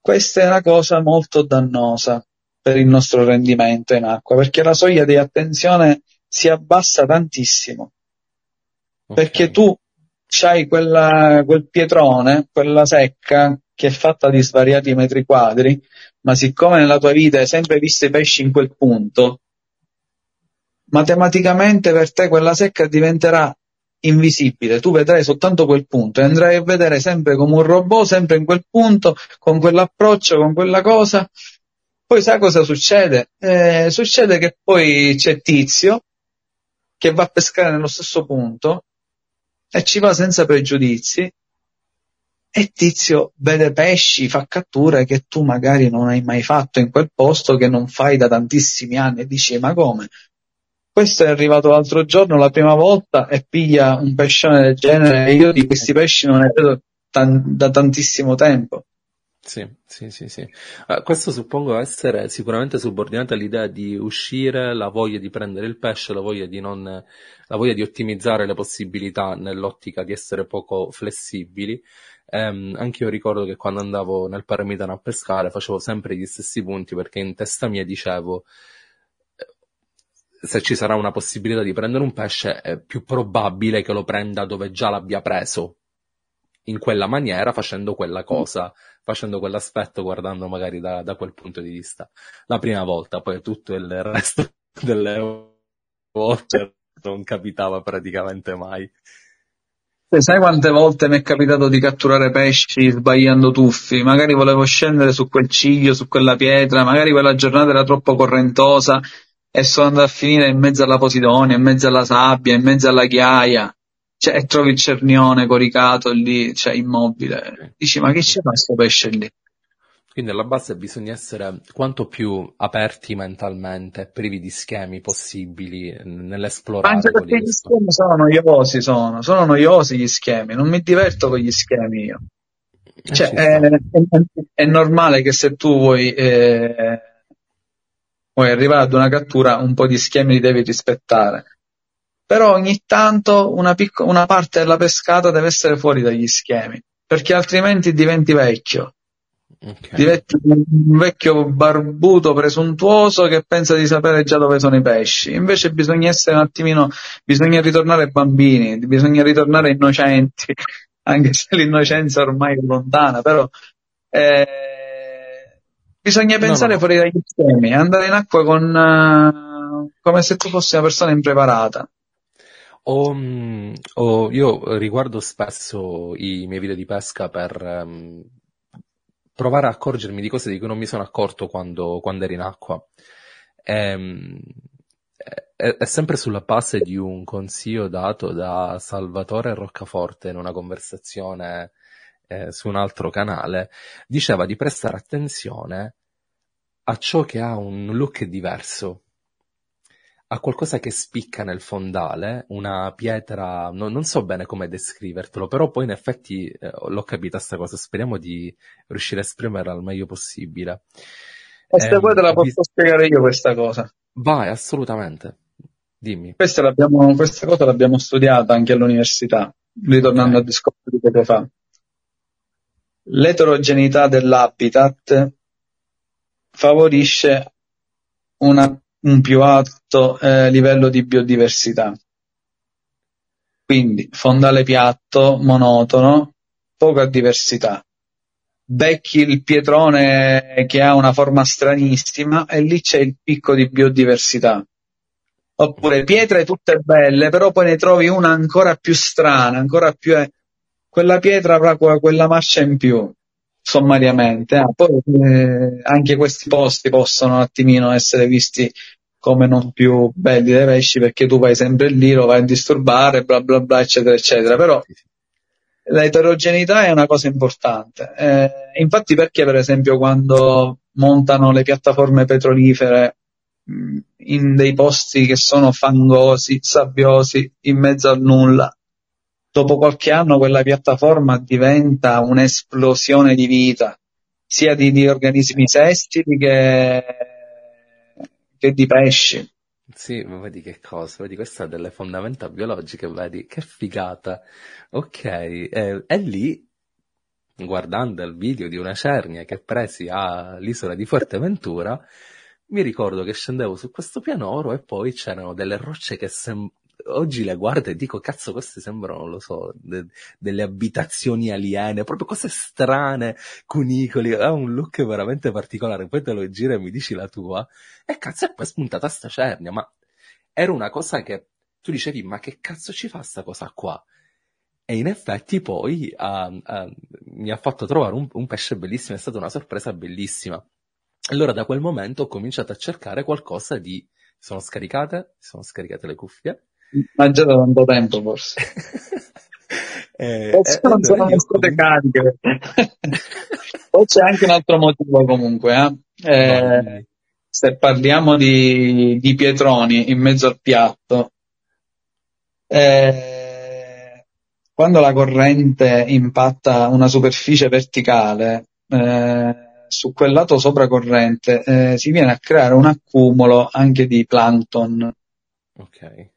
questa è una cosa molto dannosa per il nostro rendimento in acqua, perché la soglia di attenzione si abbassa tantissimo. Okay. Perché tu c'hai quella, quel pietrone, quella secca, che è fatta di svariati metri quadri, ma siccome nella tua vita hai sempre visto i pesci in quel punto, matematicamente per te quella secca diventerà invisibile, tu vedrai soltanto quel punto e andrai a vedere sempre come un robot, sempre in quel punto, con quell'approccio, con quella cosa. Poi sai cosa succede? Eh, succede che poi c'è Tizio che va a pescare nello stesso punto e ci va senza pregiudizi e Tizio vede pesci, fa catture che tu magari non hai mai fatto in quel posto, che non fai da tantissimi anni e dici ma come? Questo è arrivato l'altro giorno la prima volta e piglia un pescione del genere io di questi pesci non ne vedo tan- da tantissimo tempo. Sì, sì, sì, sì. Uh, questo suppongo essere sicuramente subordinato all'idea di uscire, la voglia di prendere il pesce, la voglia di non, la voglia di ottimizzare le possibilità nell'ottica di essere poco flessibili. Um, anche io ricordo che quando andavo nel Paramitano a pescare facevo sempre gli stessi punti perché in testa mia dicevo se ci sarà una possibilità di prendere un pesce è più probabile che lo prenda dove già l'abbia preso in quella maniera, facendo quella cosa, facendo quell'aspetto, guardando magari da, da quel punto di vista. La prima volta, poi tutto il resto *laughs* delle volte non capitava praticamente mai. Sai quante volte mi è capitato di catturare pesci sbagliando tuffi? Magari volevo scendere su quel ciglio, su quella pietra, magari quella giornata era troppo correntosa e sono andato a finire in mezzo alla Posidonia, in mezzo alla sabbia, in mezzo alla ghiaia cioè, e trovi il cernione coricato lì, cioè immobile. Dici, ma che c'è questo pesce lì? Quindi alla base bisogna essere quanto più aperti mentalmente, privi di schemi possibili nell'esplorare. Anche perché gli schemi sono noiosi, sono, sono noiosi gli schemi, non mi diverto con gli schemi io. Eh, cioè, è, è, è, normale che se tu vuoi, eh, vuoi arrivare ad una cattura, un po' di schemi li devi rispettare però ogni tanto una, picco- una parte della pescata deve essere fuori dagli schemi, perché altrimenti diventi vecchio. Okay. Diventi un vecchio barbuto presuntuoso che pensa di sapere già dove sono i pesci. Invece bisogna essere un attimino, bisogna ritornare bambini, bisogna ritornare innocenti, *laughs* anche se l'innocenza ormai è lontana, però eh, bisogna pensare no, no. fuori dagli schemi, andare in acqua con, uh, come se tu fossi una persona impreparata. Ho, mm, ho- io riguardo spesso i miei video di pesca per ehm, provare a accorgermi di cose di cui non mi sono accorto quando, quando ero in acqua. Ehm, è, è sempre sulla base di un consiglio dato da Salvatore Roccaforte in una conversazione eh, su un altro canale. Diceva di prestare attenzione a ciò che ha un look diverso ha qualcosa che spicca nel fondale, una pietra, no, non so bene come descrivertelo, però poi in effetti eh, l'ho capita sta cosa, speriamo di riuscire a esprimerla al meglio possibile. Se eh, poi te la posso vi... spiegare io questa cosa. Vai, assolutamente. Dimmi. Questa, questa cosa l'abbiamo studiata anche all'università, ritornando okay. al discorso di poco fa. L'eterogeneità dell'habitat favorisce una un più alto eh, livello di biodiversità. Quindi fondale piatto, monotono, poca diversità. Becchi il pietrone che ha una forma stranissima e lì c'è il picco di biodiversità. Oppure pietre tutte belle, però poi ne trovi una ancora più strana, ancora più... Quella pietra avrà quella marcia in più sommariamente. Ah, poi eh, anche questi posti possono un attimino essere visti come non più belli dei pesci perché tu vai sempre lì, lo vai a disturbare, bla bla bla, eccetera, eccetera. Però l'eterogeneità è una cosa importante. Eh, infatti perché per esempio quando montano le piattaforme petrolifere in dei posti che sono fangosi, sabbiosi, in mezzo al nulla, dopo qualche anno quella piattaforma diventa un'esplosione di vita, sia di, di organismi sestili che, che, di pesci. Sì, ma vedi che cosa, vedi questa ha delle fondamenta biologiche, vedi che figata. Ok, eh, lì, guardando il video di una cernia che presi all'isola di Fuerteventura, mi ricordo che scendevo su questo pianoro e poi c'erano delle rocce che sem- oggi le guardo e dico, cazzo, queste sembrano, lo so, de- delle abitazioni aliene, proprio cose strane, cunicoli, ha un look veramente particolare, poi te lo giro e mi dici la tua, e cazzo, è poi spuntata sta cernia, ma era una cosa che tu dicevi, ma che cazzo ci fa sta cosa qua? E in effetti poi uh, uh, mi ha fatto trovare un, un pesce bellissimo, è stata una sorpresa bellissima. Allora da quel momento ho cominciato a cercare qualcosa di... Sono scaricate, sono scaricate le cuffie, ma già da tanto tempo forse. *laughs* Eh, Poi eh, non sono state cariche. *laughs* Poi c'è anche un altro motivo comunque. Eh? Eh, se parliamo di, di, pietroni in mezzo al piatto, eh, quando la corrente impatta una superficie verticale, eh, su quel lato sopracorrente eh, si viene a creare un accumulo anche di plankton. Ok.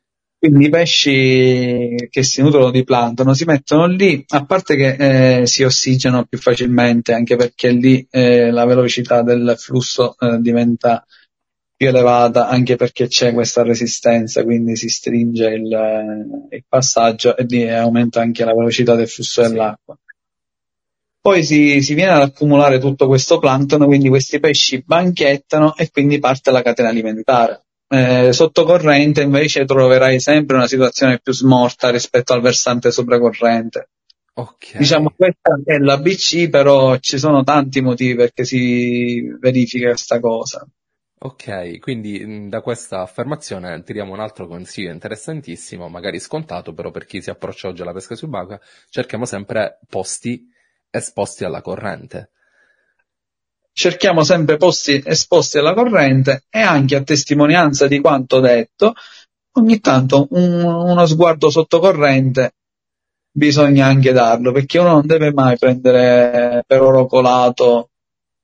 Quindi i pesci che si nutrono di plankton si mettono lì, a parte che eh, si ossigenano più facilmente, anche perché lì eh, la velocità del flusso eh, diventa più elevata, anche perché c'è questa resistenza, quindi si stringe il, eh, il passaggio e aumenta anche la velocità del flusso dell'acqua. Poi si, si, viene ad accumulare tutto questo plankton, quindi questi pesci banchettano e quindi parte la catena alimentare. Eh, sottocorrente invece troverai sempre una situazione più smorta rispetto al versante sopracorrente. Okay. Diciamo questa è l'ABC, però ci sono tanti motivi perché si verifica questa cosa. Ok, quindi da questa affermazione tiriamo un altro consiglio interessantissimo, magari scontato, però per chi si approccia oggi alla pesca subacquea, cerchiamo sempre posti esposti alla corrente cerchiamo sempre posti esposti alla corrente e anche a testimonianza di quanto detto, ogni tanto un, uno sguardo sottocorrente bisogna anche darlo, perché uno non deve mai prendere per oro colato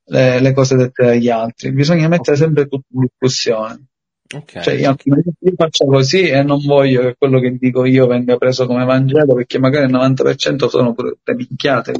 le, le cose dette dagli altri, bisogna mettere sempre tutto in discussione. Okay. Cioè, io, io, faccio così e non voglio che quello che dico io venga preso come Vangelo, perché magari il 90% sono pure minchiate.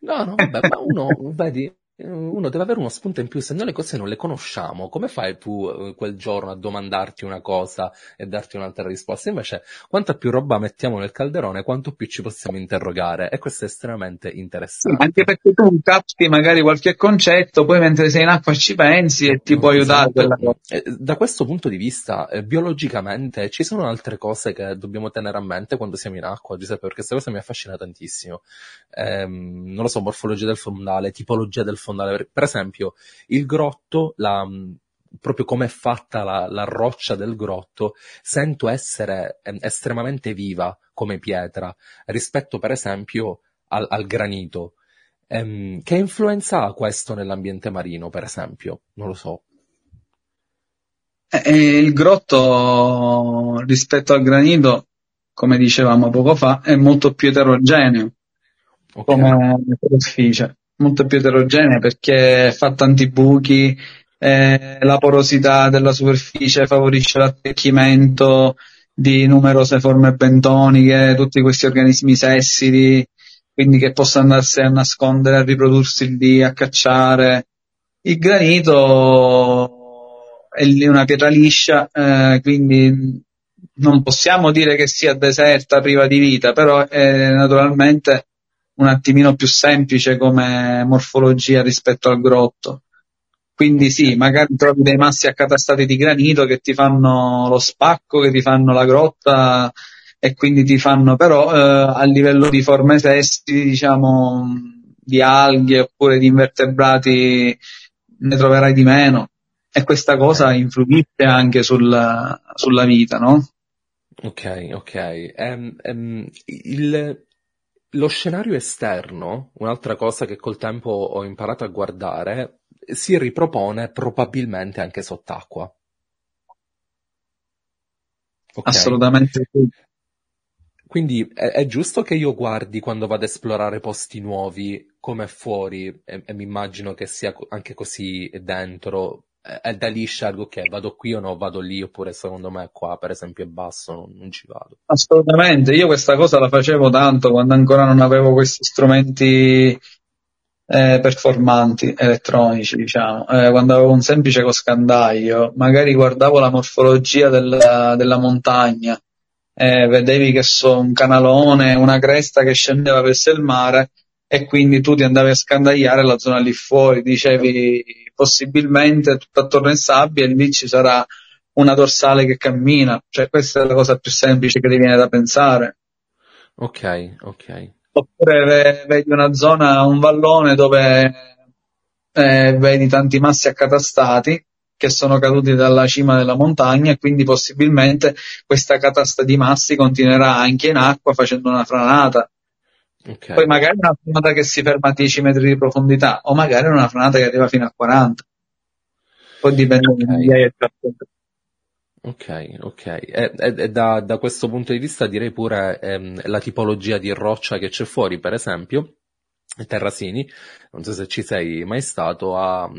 No, no, vabbè, ma uno, vedi, uno deve avere uno spunto in più, se noi le cose non le conosciamo, come fai tu eh, quel giorno a domandarti una cosa e darti un'altra risposta? Invece, quanta più roba mettiamo nel calderone, quanto più ci possiamo interrogare, e questo è estremamente interessante. Anche perché tu capti magari qualche concetto, poi mentre sei in acqua ci pensi e ti può aiutare. Eh, da questo punto di vista, eh, biologicamente, ci sono altre cose che dobbiamo tenere a mente quando siamo in acqua, Giuseppe, perché questa cosa mi affascina tantissimo. Ehm, non lo so, morfologia del fondale, tipologia del fondale, fondale. Per esempio, il grotto, la, proprio come è fatta la, la, roccia del grotto, sento essere eh, estremamente viva come pietra rispetto, per esempio, al, al granito. Ehm, che influenza ha questo nell'ambiente marino, per esempio? Non lo so. Eh, il grotto rispetto al granito, come dicevamo poco fa, è molto più eterogeneo okay. come superficie molto più eterogenea perché fa tanti buchi, eh, la porosità della superficie favorisce l'attecchimento di numerose forme bentoniche, tutti questi organismi sessili, quindi che possono andarsi a nascondere, a riprodursi lì, a cacciare. Il granito è una pietra liscia, eh, quindi non possiamo dire che sia deserta, priva di vita, però è naturalmente un attimino più semplice come morfologia rispetto al grotto. Quindi sì, magari trovi dei massi accatastati di granito che ti fanno lo spacco, che ti fanno la grotta e quindi ti fanno però eh, a livello di forme sessili, diciamo, di alghe oppure di invertebrati ne troverai di meno e questa cosa influisce anche sulla, sulla vita, no? Ok, ok. Um, um, il, lo scenario esterno, un'altra cosa che col tempo ho imparato a guardare, si ripropone probabilmente anche sott'acqua. Okay. Assolutamente sì. Quindi è, è, giusto che io guardi quando vado ad esplorare posti nuovi come fuori e, e mi immagino che sia anche così dentro è da lì scelgo ok, vado qui o no, vado lì, oppure secondo me qua per esempio è basso, non, non, ci vado. Assolutamente, io questa cosa la facevo tanto quando ancora non avevo questi strumenti eh, performanti elettronici, diciamo, eh, quando avevo un semplice coscandaio, magari guardavo la morfologia della, della montagna, eh, vedevi che so un canalone, una cresta che scendeva verso il mare e quindi tu ti andavi a scandagliare la zona lì fuori, dicevi possibilmente tutto attorno in sabbia e lì ci sarà una dorsale che cammina, cioè questa è la cosa più semplice che ti viene da pensare. Ok, ok. Oppure vedi una zona, un vallone dove eh, vedi tanti massi accatastati che sono caduti dalla cima della montagna e quindi possibilmente questa catasta di massi continuerà anche in acqua facendo una franata Okay. Poi magari una frenata che si ferma a 10 metri di profondità, o magari una frenata che arriva fino a 40. Poi dipende okay. migliaia di Ok, ok. E, e, e da, da, questo punto di vista direi pure ehm, la tipologia di roccia che c'è fuori, per esempio, Terrasini, non so se ci sei mai stato, ha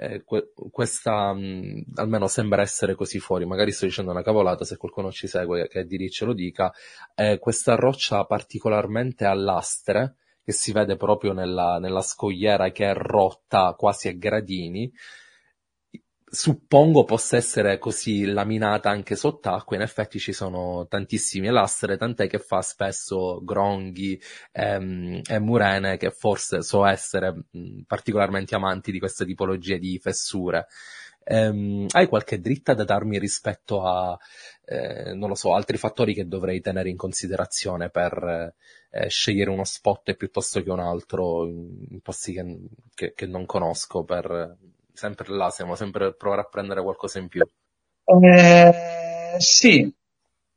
eh, que- questa, mh, almeno sembra essere così fuori, magari sto dicendo una cavolata, se qualcuno ci segue che di lì ce lo dica, eh, questa roccia particolarmente a lastre, che si vede proprio nella, nella scogliera che è rotta quasi a gradini, suppongo possa essere così laminata anche sott'acqua, in effetti ci sono tantissime lastre, tant'è che fa spesso gronghi ehm, e murene che forse so essere mh, particolarmente amanti di queste tipologie di fessure. Ehm, hai qualche dritta da darmi rispetto a, eh, non lo so, altri fattori che dovrei tenere in considerazione per eh, scegliere uno spot piuttosto che un altro in posti che, che, che non conosco per sempre là, siamo sempre per provare a prendere qualcosa in più. Eh, sì,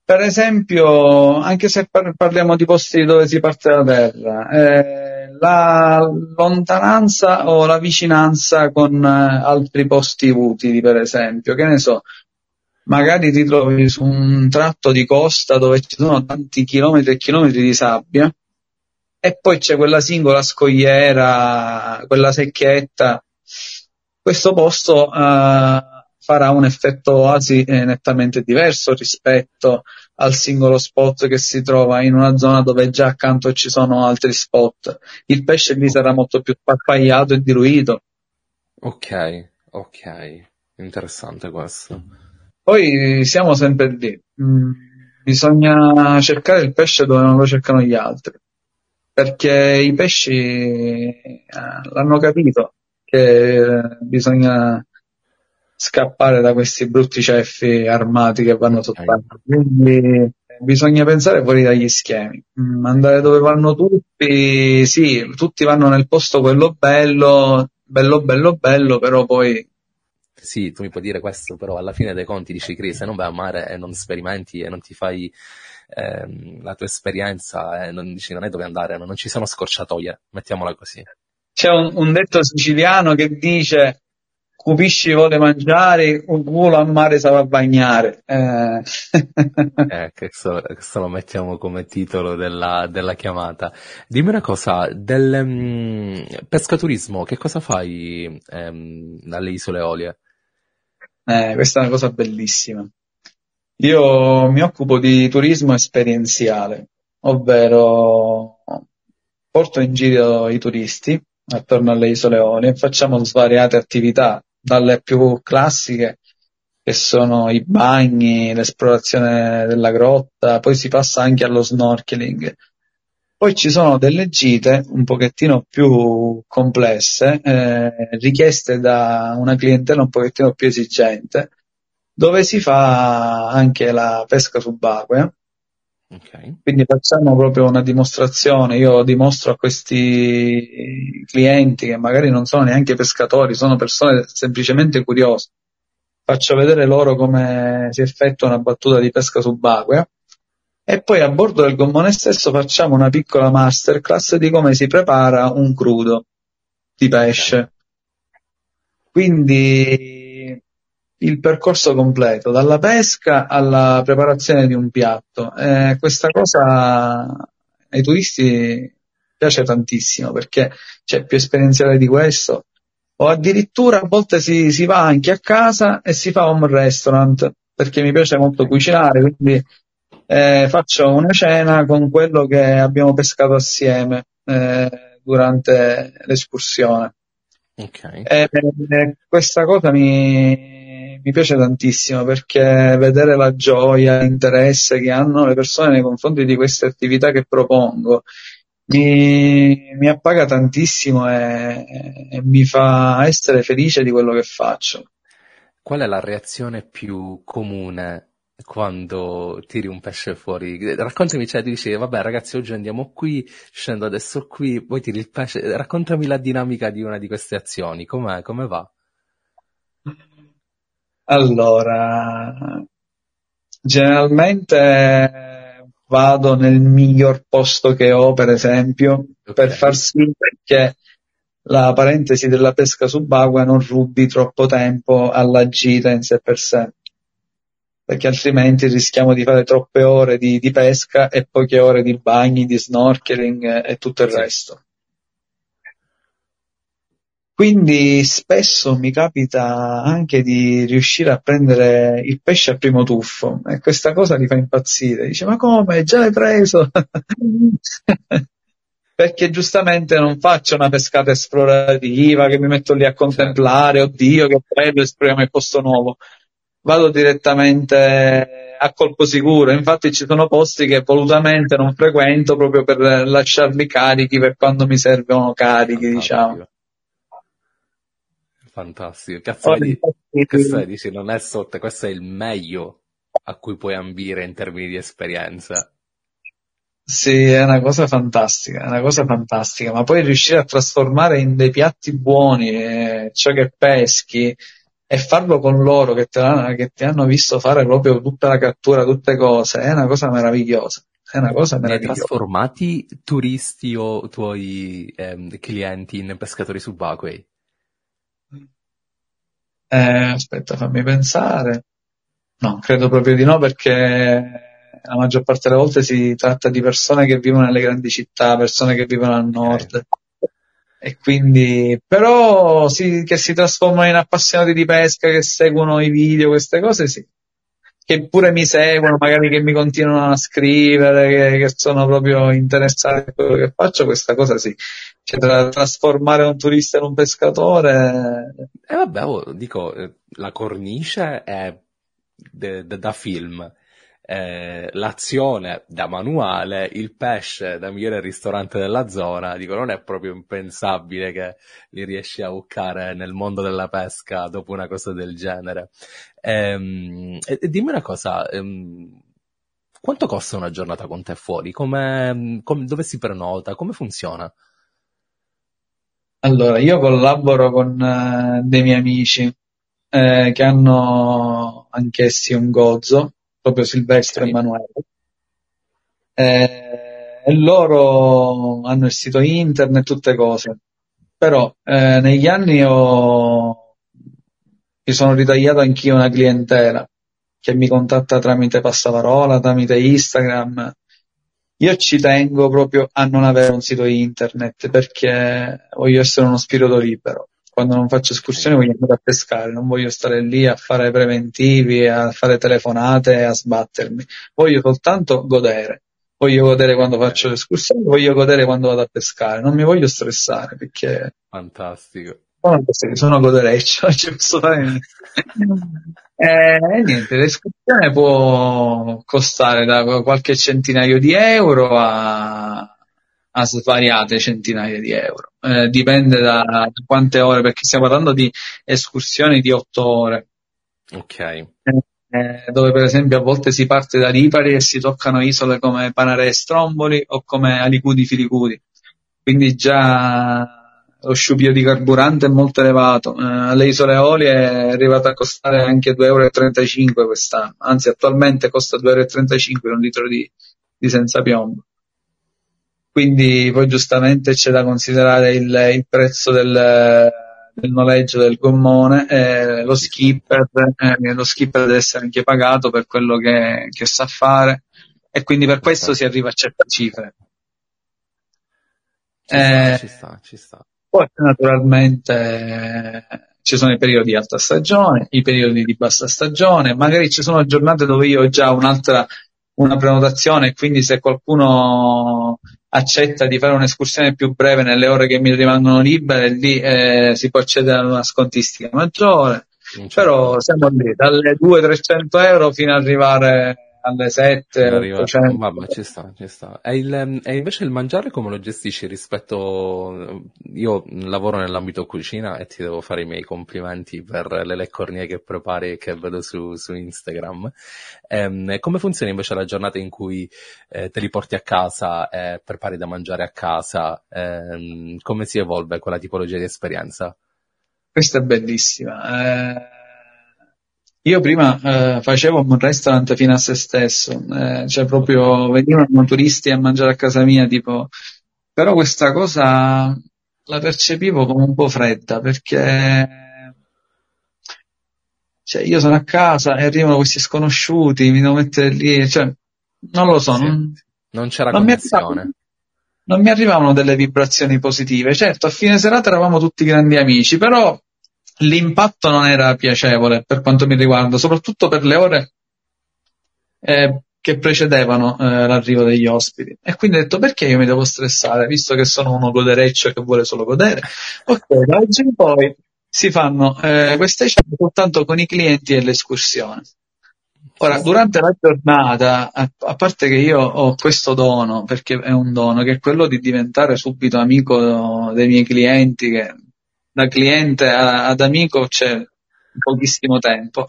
per esempio, anche se par- parliamo di posti dove si parte da terra, eh, la lontananza o la vicinanza con eh, altri posti utili, per esempio, che ne so, magari ti trovi su un tratto di costa dove ci sono tanti chilometri e chilometri di sabbia e poi c'è quella singola scogliera, quella secchietta questo posto uh, farà un effetto oasi eh, nettamente diverso rispetto al singolo spot che si trova in una zona dove già accanto ci sono altri spot. Il pesce lì sarà molto più sparpagliato e diluito. Ok, ok, interessante questo. Poi siamo sempre lì. Mm, bisogna cercare il pesce dove non lo cercano gli altri. Perché i pesci eh, l'hanno capito che bisogna scappare da questi brutti ceffi armati che vanno sott'acqua. Quindi bisogna pensare fuori dagli schemi. Mm, andare dove vanno tutti, sì, tutti vanno nel posto quello bello, bello, bello, bello, però poi sì, tu mi puoi dire questo, però alla fine dei conti dici Chris, se non vai a mare e non sperimenti e non ti fai ehm, la tua esperienza e non dici non è dove andare, non, non ci sono scorciatoie, mettiamola così. C'è un, un detto siciliano che dice Cupisci vuole mangiare, un culo a mare sa va bagnare. Eh. eh, questo, questo, lo mettiamo come titolo della, della chiamata. Dimmi una cosa, del um, pescaturismo, che cosa fai um, dalle isole Olie? Eh, questa è una cosa bellissima. Io mi occupo di turismo esperienziale, ovvero porto in giro i turisti attorno alle isole Eolie facciamo svariate attività, dalle più classiche che sono i bagni, l'esplorazione della grotta, poi si passa anche allo snorkeling. Poi ci sono delle gite un pochettino più complesse, eh, richieste da una clientela un pochettino più esigente, dove si fa anche la pesca subacquea, Okay. Quindi facciamo proprio una dimostrazione, io dimostro a questi clienti che magari non sono neanche pescatori, sono persone semplicemente curiose, faccio vedere loro come si effettua una battuta di pesca subacquea e poi a bordo del gommone stesso facciamo una piccola masterclass di come si prepara un crudo di pesce. Quindi il percorso completo, dalla pesca alla preparazione di un piatto. Eh, questa cosa ai turisti piace tantissimo perché c'è più esperienziale di questo. O addirittura a volte si, si va anche a casa e si fa un restaurant perché mi piace molto cucinare, quindi eh, faccio una cena con quello che abbiamo pescato assieme eh, durante l'escursione. Okay. E, eh, questa cosa mi, mi piace tantissimo perché vedere la gioia, l'interesse che hanno le persone nei confronti di queste attività che propongo mi, mi appaga tantissimo e, e mi fa essere felice di quello che faccio. Qual è la reazione più comune quando tiri un pesce fuori? Raccontami, cioè, dici, vabbè ragazzi, oggi andiamo qui, scendo adesso qui, poi tiri il pesce. Raccontami la dinamica di una di queste azioni, com'è, come va? Allora, generalmente vado nel miglior posto che ho, per esempio, okay. per far sì che la parentesi della pesca subacquea non rubi troppo tempo alla gita in sé per sé perché altrimenti rischiamo di fare troppe ore di, di pesca e poche ore di bagni, di snorkeling e, tutto il sì. resto. Quindi spesso mi capita anche di riuscire a prendere il pesce al primo tuffo e questa cosa li fa impazzire. Dice ma come? Già l'hai preso? *laughs* Perché giustamente non faccio una pescata esplorativa che mi metto lì a contemplare, oddio che bello, esploriamo il posto nuovo. Vado direttamente a colpo sicuro, infatti ci sono posti che volutamente non frequento proprio per lasciarli carichi per quando mi servono carichi, diciamo. Fantastico. Cazzo, vedi, questo dici, non è sotto, questo è il meglio a cui puoi ambire in termini di esperienza. Sì, è una cosa fantastica, è una cosa fantastica, ma poi riuscire a trasformare in dei piatti buoni eh, ciò che peschi e farlo con loro che, te che ti hanno visto fare proprio tutta la cattura, tutte cose, è una cosa meravigliosa. È una cosa meravigliosa. Hai trasformati turisti o tuoi ehm, clienti in pescatori subacquei? Eh, aspetta, fammi pensare. No, credo proprio di no perché la maggior parte delle volte si tratta di persone che vivono nelle grandi città, persone che vivono al nord. Okay. E quindi, però, sì, che si trasformano in appassionati di pesca, che seguono i video, queste cose, sì. Che pure mi seguono, magari che mi continuano a scrivere, che, che sono proprio interessati a quello che faccio, questa cosa sì. Cioè, tra trasformare un turista in un pescatore. E eh vabbè, oh, dico, eh, la cornice è de, de, da film. Eh, l'azione da manuale, il pesce da migliore ristorante della zona, dico, non è proprio impensabile che li riesci a bucare nel mondo della pesca dopo una cosa del genere. Ehm, e, e dimmi una cosa, ehm, quanto costa una giornata con te fuori? Come, come, dove si prenota? Come funziona? Allora, io collaboro con eh, dei miei amici eh, che hanno anch'essi un gozzo, proprio Silvestro e Emanuele. Eh, e loro hanno il sito internet, tutte cose. Però eh, negli anni ho, mi sono ritagliato anch'io una clientela che mi contatta tramite passavarola, tramite Instagram, io ci tengo proprio a non avere un sito internet perché voglio essere uno spirito libero. Quando non faccio escursioni voglio andare a pescare, non voglio stare lì a fare preventivi, a fare telefonate a sbattermi. Voglio soltanto godere. Voglio godere quando faccio le escursioni, voglio godere quando vado a pescare. Non mi voglio stressare perché... Fantastico sono ci *laughs* posso fare niente. E eh, niente, l'escursione può costare da qualche centinaio di euro a, a svariate centinaia di euro. Eh, dipende da, da, quante ore, perché stiamo parlando di escursioni di otto ore. Ok. Eh, dove per esempio a volte si parte da Lipari e si toccano isole come Panare e Stromboli o come Alicudi Filicudi. Quindi già lo sciupio di carburante è molto elevato. Eh, alle isole Eolie è arrivato a costare anche 2,35 euro quest'anno, anzi attualmente costa 2,35 euro un litro di, di senza piombo. Quindi poi giustamente c'è da considerare il, il prezzo del, del, noleggio del gommone, eh, lo, skipper, eh, lo skipper deve essere anche pagato per quello che, che sa fare e quindi per questo si arriva a certe cifre. Ci sta, eh, ci sta, ci sta. Poi naturalmente ci sono i periodi di alta stagione, i periodi di bassa stagione, magari ci sono giornate dove io ho già un'altra una prenotazione quindi se qualcuno accetta di fare un'escursione più breve nelle ore che mi rimangono libere, lì eh, si può accedere ad una scontistica maggiore. Però siamo lì, dalle 200-300 euro fino ad arrivare alle 7, Arriva, vabbè, ci sta, ci sta. E, il, e, invece il mangiare come lo gestisci rispetto... Io lavoro nell'ambito cucina e ti devo fare i miei complimenti per le leccornie che prepari e che vedo su, su Instagram. Ehm, come funziona invece la giornata in cui eh, te li porti a casa e prepari da mangiare a casa? Ehm, come si evolve quella tipologia di esperienza? Questa è bellissima. Eh io prima eh, facevo un restaurant fino a se stesso, eh, cioè proprio venivano turisti a mangiare a casa mia, tipo, però questa cosa la percepivo come un po' fredda perché cioè, io sono a casa e arrivano questi sconosciuti, mi devo mettere lì, cioè, non lo so, Sì. non, Non c'era non connessione. non mi arrivavano delle vibrazioni positive. Certo, a fine serata eravamo tutti grandi amici, però l'impatto non era piacevole per quanto mi riguarda, soprattutto per le ore eh, che precedevano eh, l'arrivo degli ospiti. E quindi ho detto perché io mi devo stressare, visto che sono uno godereccio che vuole solo godere. Ok, da oggi in poi si fanno eh, queste cene soltanto con i clienti e l'escursione. Ora, durante la giornata, a, a parte che io ho questo dono, perché è un dono, che è quello di diventare subito amico dei miei clienti, che da cliente a- ad amico c'è pochissimo tempo.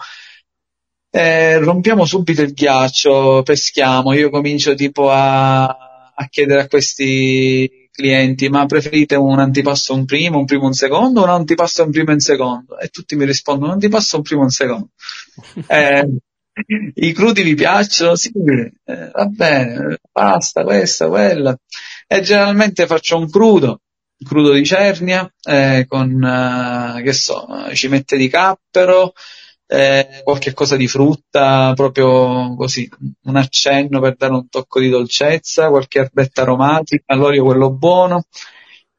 Eh, rompiamo subito il ghiaccio, peschiamo, io comincio tipo a, a chiedere a questi clienti, ma preferite un antipasto un primo, un primo un secondo o un antipasto un primo e un secondo? E tutti mi rispondono un antipasto un primo e un secondo. *laughs* Eh, I crudi vi piacciono? Sì, eh, va bene, pasta, questa, quella. E generalmente faccio un crudo, crudo di cernia, eh, con, eh, che so, cimette di cappero, eh, qualche cosa di frutta, proprio così, un accenno per dare un tocco di dolcezza, qualche erbetta aromatica, l'olio quello buono,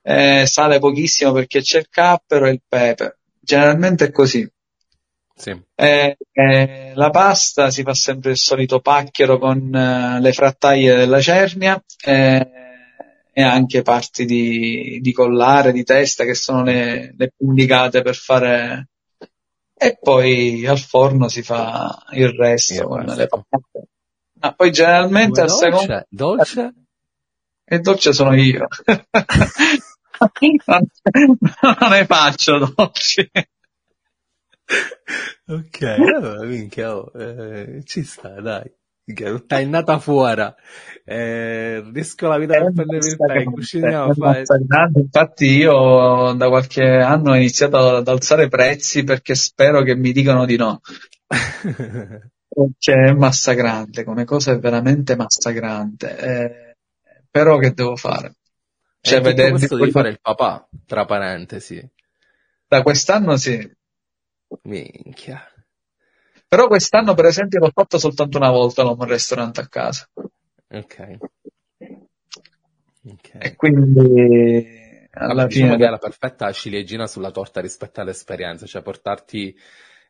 eh, sale pochissimo perché c'è il cappero e il pepe. Generalmente è così. Sì. Eh, eh, la pasta si fa sempre il solito pacchero con eh, le frattaglie della cernia eh, e anche parti di, di collare, di testa che sono le, le più indicate per fare e poi al forno si fa il resto con le patate. Ma poi generalmente al secondo dolce? E dolce sono io. *laughs* non, non ne faccio dolci. Ok, allora, minchia, oh, eh, ci sta, dai. Minchia, Stai nata fuori. Eh, rischio la vita per prendermi il pay, cuciniamo, fai... massacrante. Infatti io da qualche anno ho iniziato ad alzare prezzi perché spero che mi dicano di no. Perché *laughs* è massacrante, come cosa è veramente massacrante. Eh, però che devo fare? E Cioè, vedere questo devi fare il papà, tra parentesi. da quest'anno sì. Minchia. Però quest'anno, per esempio, l'ho fatto soltanto una volta l'home restaurant a casa. Ok. Ok. E quindi alla diciamo fine che è la perfetta ciliegina sulla torta rispetto all'esperienza, cioè portarti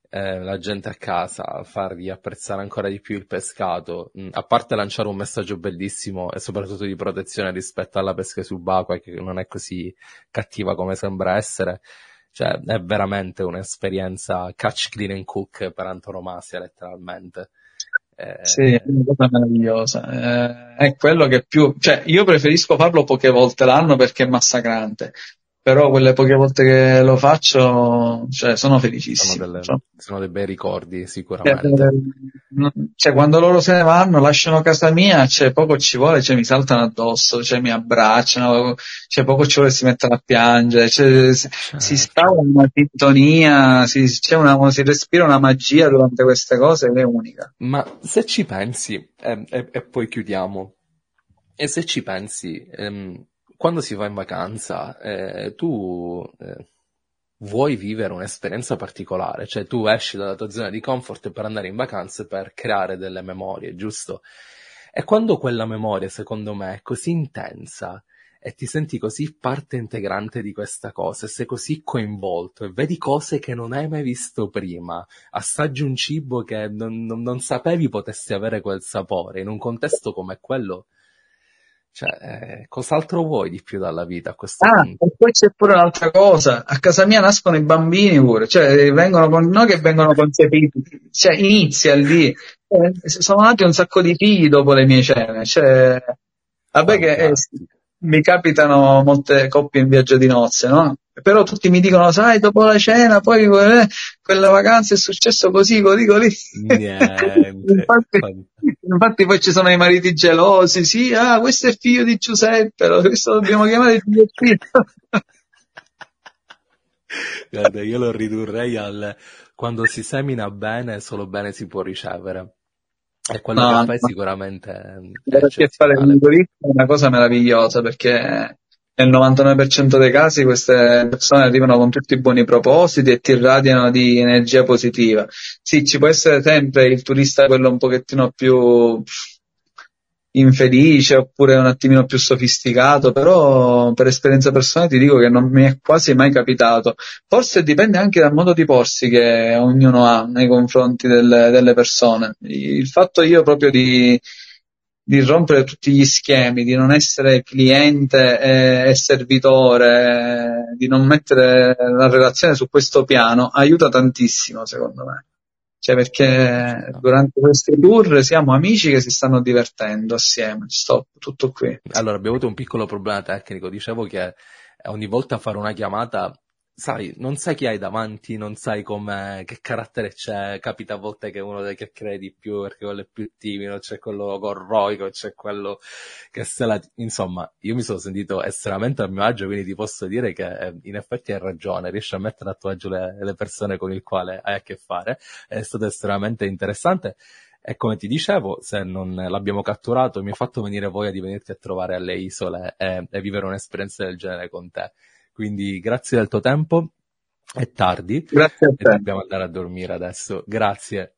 eh, la gente a casa, fargli apprezzare ancora di più il pescato, mh, a parte lanciare un messaggio bellissimo e soprattutto di protezione rispetto alla pesca subacquea che non è così cattiva come sembra essere, cioè è veramente un'esperienza catch, clean and cook per antonomasia letteralmente. Eh, Sì, è una cosa meravigliosa. Eh, è quello che più, cioè, io preferisco farlo poche volte l'anno perché è massacrante, però quelle poche volte che lo faccio, cioè, sono sono, felicissimo. delle- Cioè, sono dei bei ricordi eh, sicuramente. non- cioè, quando loro se ne vanno, lasciano casa mia, cioè, poco ci vuole, cioè, mi saltano addosso, cioè, mi abbracciano, cioè, poco ci vuole si mettono a piangere, cioè, si, si stava una sintonia, si, c'è una, si respira una magia durante queste cose ed è unica. Ma se ci pensi, e, e- e poi chiudiamo, e se ci pensi, ehm, quando si va in vacanza, eh, tu eh, vuoi vivere un'esperienza particolare, cioè tu esci dalla tua zona di comfort per andare in vacanza per creare delle memorie, giusto? E quando quella memoria, secondo me, è così intensa e ti senti così parte integrante di questa cosa, e sei così coinvolto e vedi cose che non hai mai visto prima, assaggi un cibo che non, non- non sapevi potesse avere quel sapore, in un contesto come quello, cioè, eh, cos'altro vuoi di più dalla vita a questo Ah, punto? e poi c'è pure un'altra cosa, a casa mia nascono i bambini pure, cioè vengono con, non che vengono concepiti, cioè inizia lì, Eh, sono nati un sacco di figli dopo le mie cene, cioè, vabbè che eh, mi capitano molte coppie in viaggio di nozze, no? Però tutti mi dicono, sai, dopo la cena, poi eh, quella vacanza è successo così, così, così. Niente. *laughs* infatti, infatti poi ci sono i mariti gelosi, sì, ah, questo è figlio di Giuseppe, lo- questo dobbiamo chiamare Giuseppino. *laughs* Guarda, io lo ridurrei al quando si semina bene, solo bene si può ricevere. E quello no, che fai no. sicuramente perché fare è una cosa meravigliosa perché nel 99% dei casi queste persone arrivano con tutti i buoni propositi e ti irradiano di energia positiva. Sì, ci può essere sempre il turista quello un pochettino più infelice oppure un attimino più sofisticato, però per esperienza personale ti dico che non mi è quasi mai capitato. Forse dipende anche dal modo di porsi che ognuno ha nei confronti delle, delle persone. Il fatto io proprio di, di rompere tutti gli schemi, di non essere cliente e, e servitore, di non mettere la relazione su questo piano, aiuta tantissimo secondo me. Cioè perché durante questi tour siamo amici che si stanno divertendo assieme. Stop, tutto qui. Allora, abbiamo avuto un piccolo problema tecnico. Dicevo che ogni volta fare una chiamata sai, non sai chi hai davanti, non sai come, che carattere c'è, capita a volte che uno dei che credi più perché quello è più timido, c'è quello corroico, c'è quello che se la... Insomma, io mi sono sentito estremamente a mio agio, quindi ti posso dire che eh, in effetti hai ragione, riesci a mettere a tuo agio le, le persone con le quali hai a che fare, è stato estremamente interessante. E come ti dicevo, se non l'abbiamo catturato, mi ha fatto venire voglia di venirti a trovare alle isole e, e vivere un'esperienza del genere con te. Quindi grazie del tuo tempo, è tardi grazie a te. e dobbiamo andare a dormire adesso. Grazie.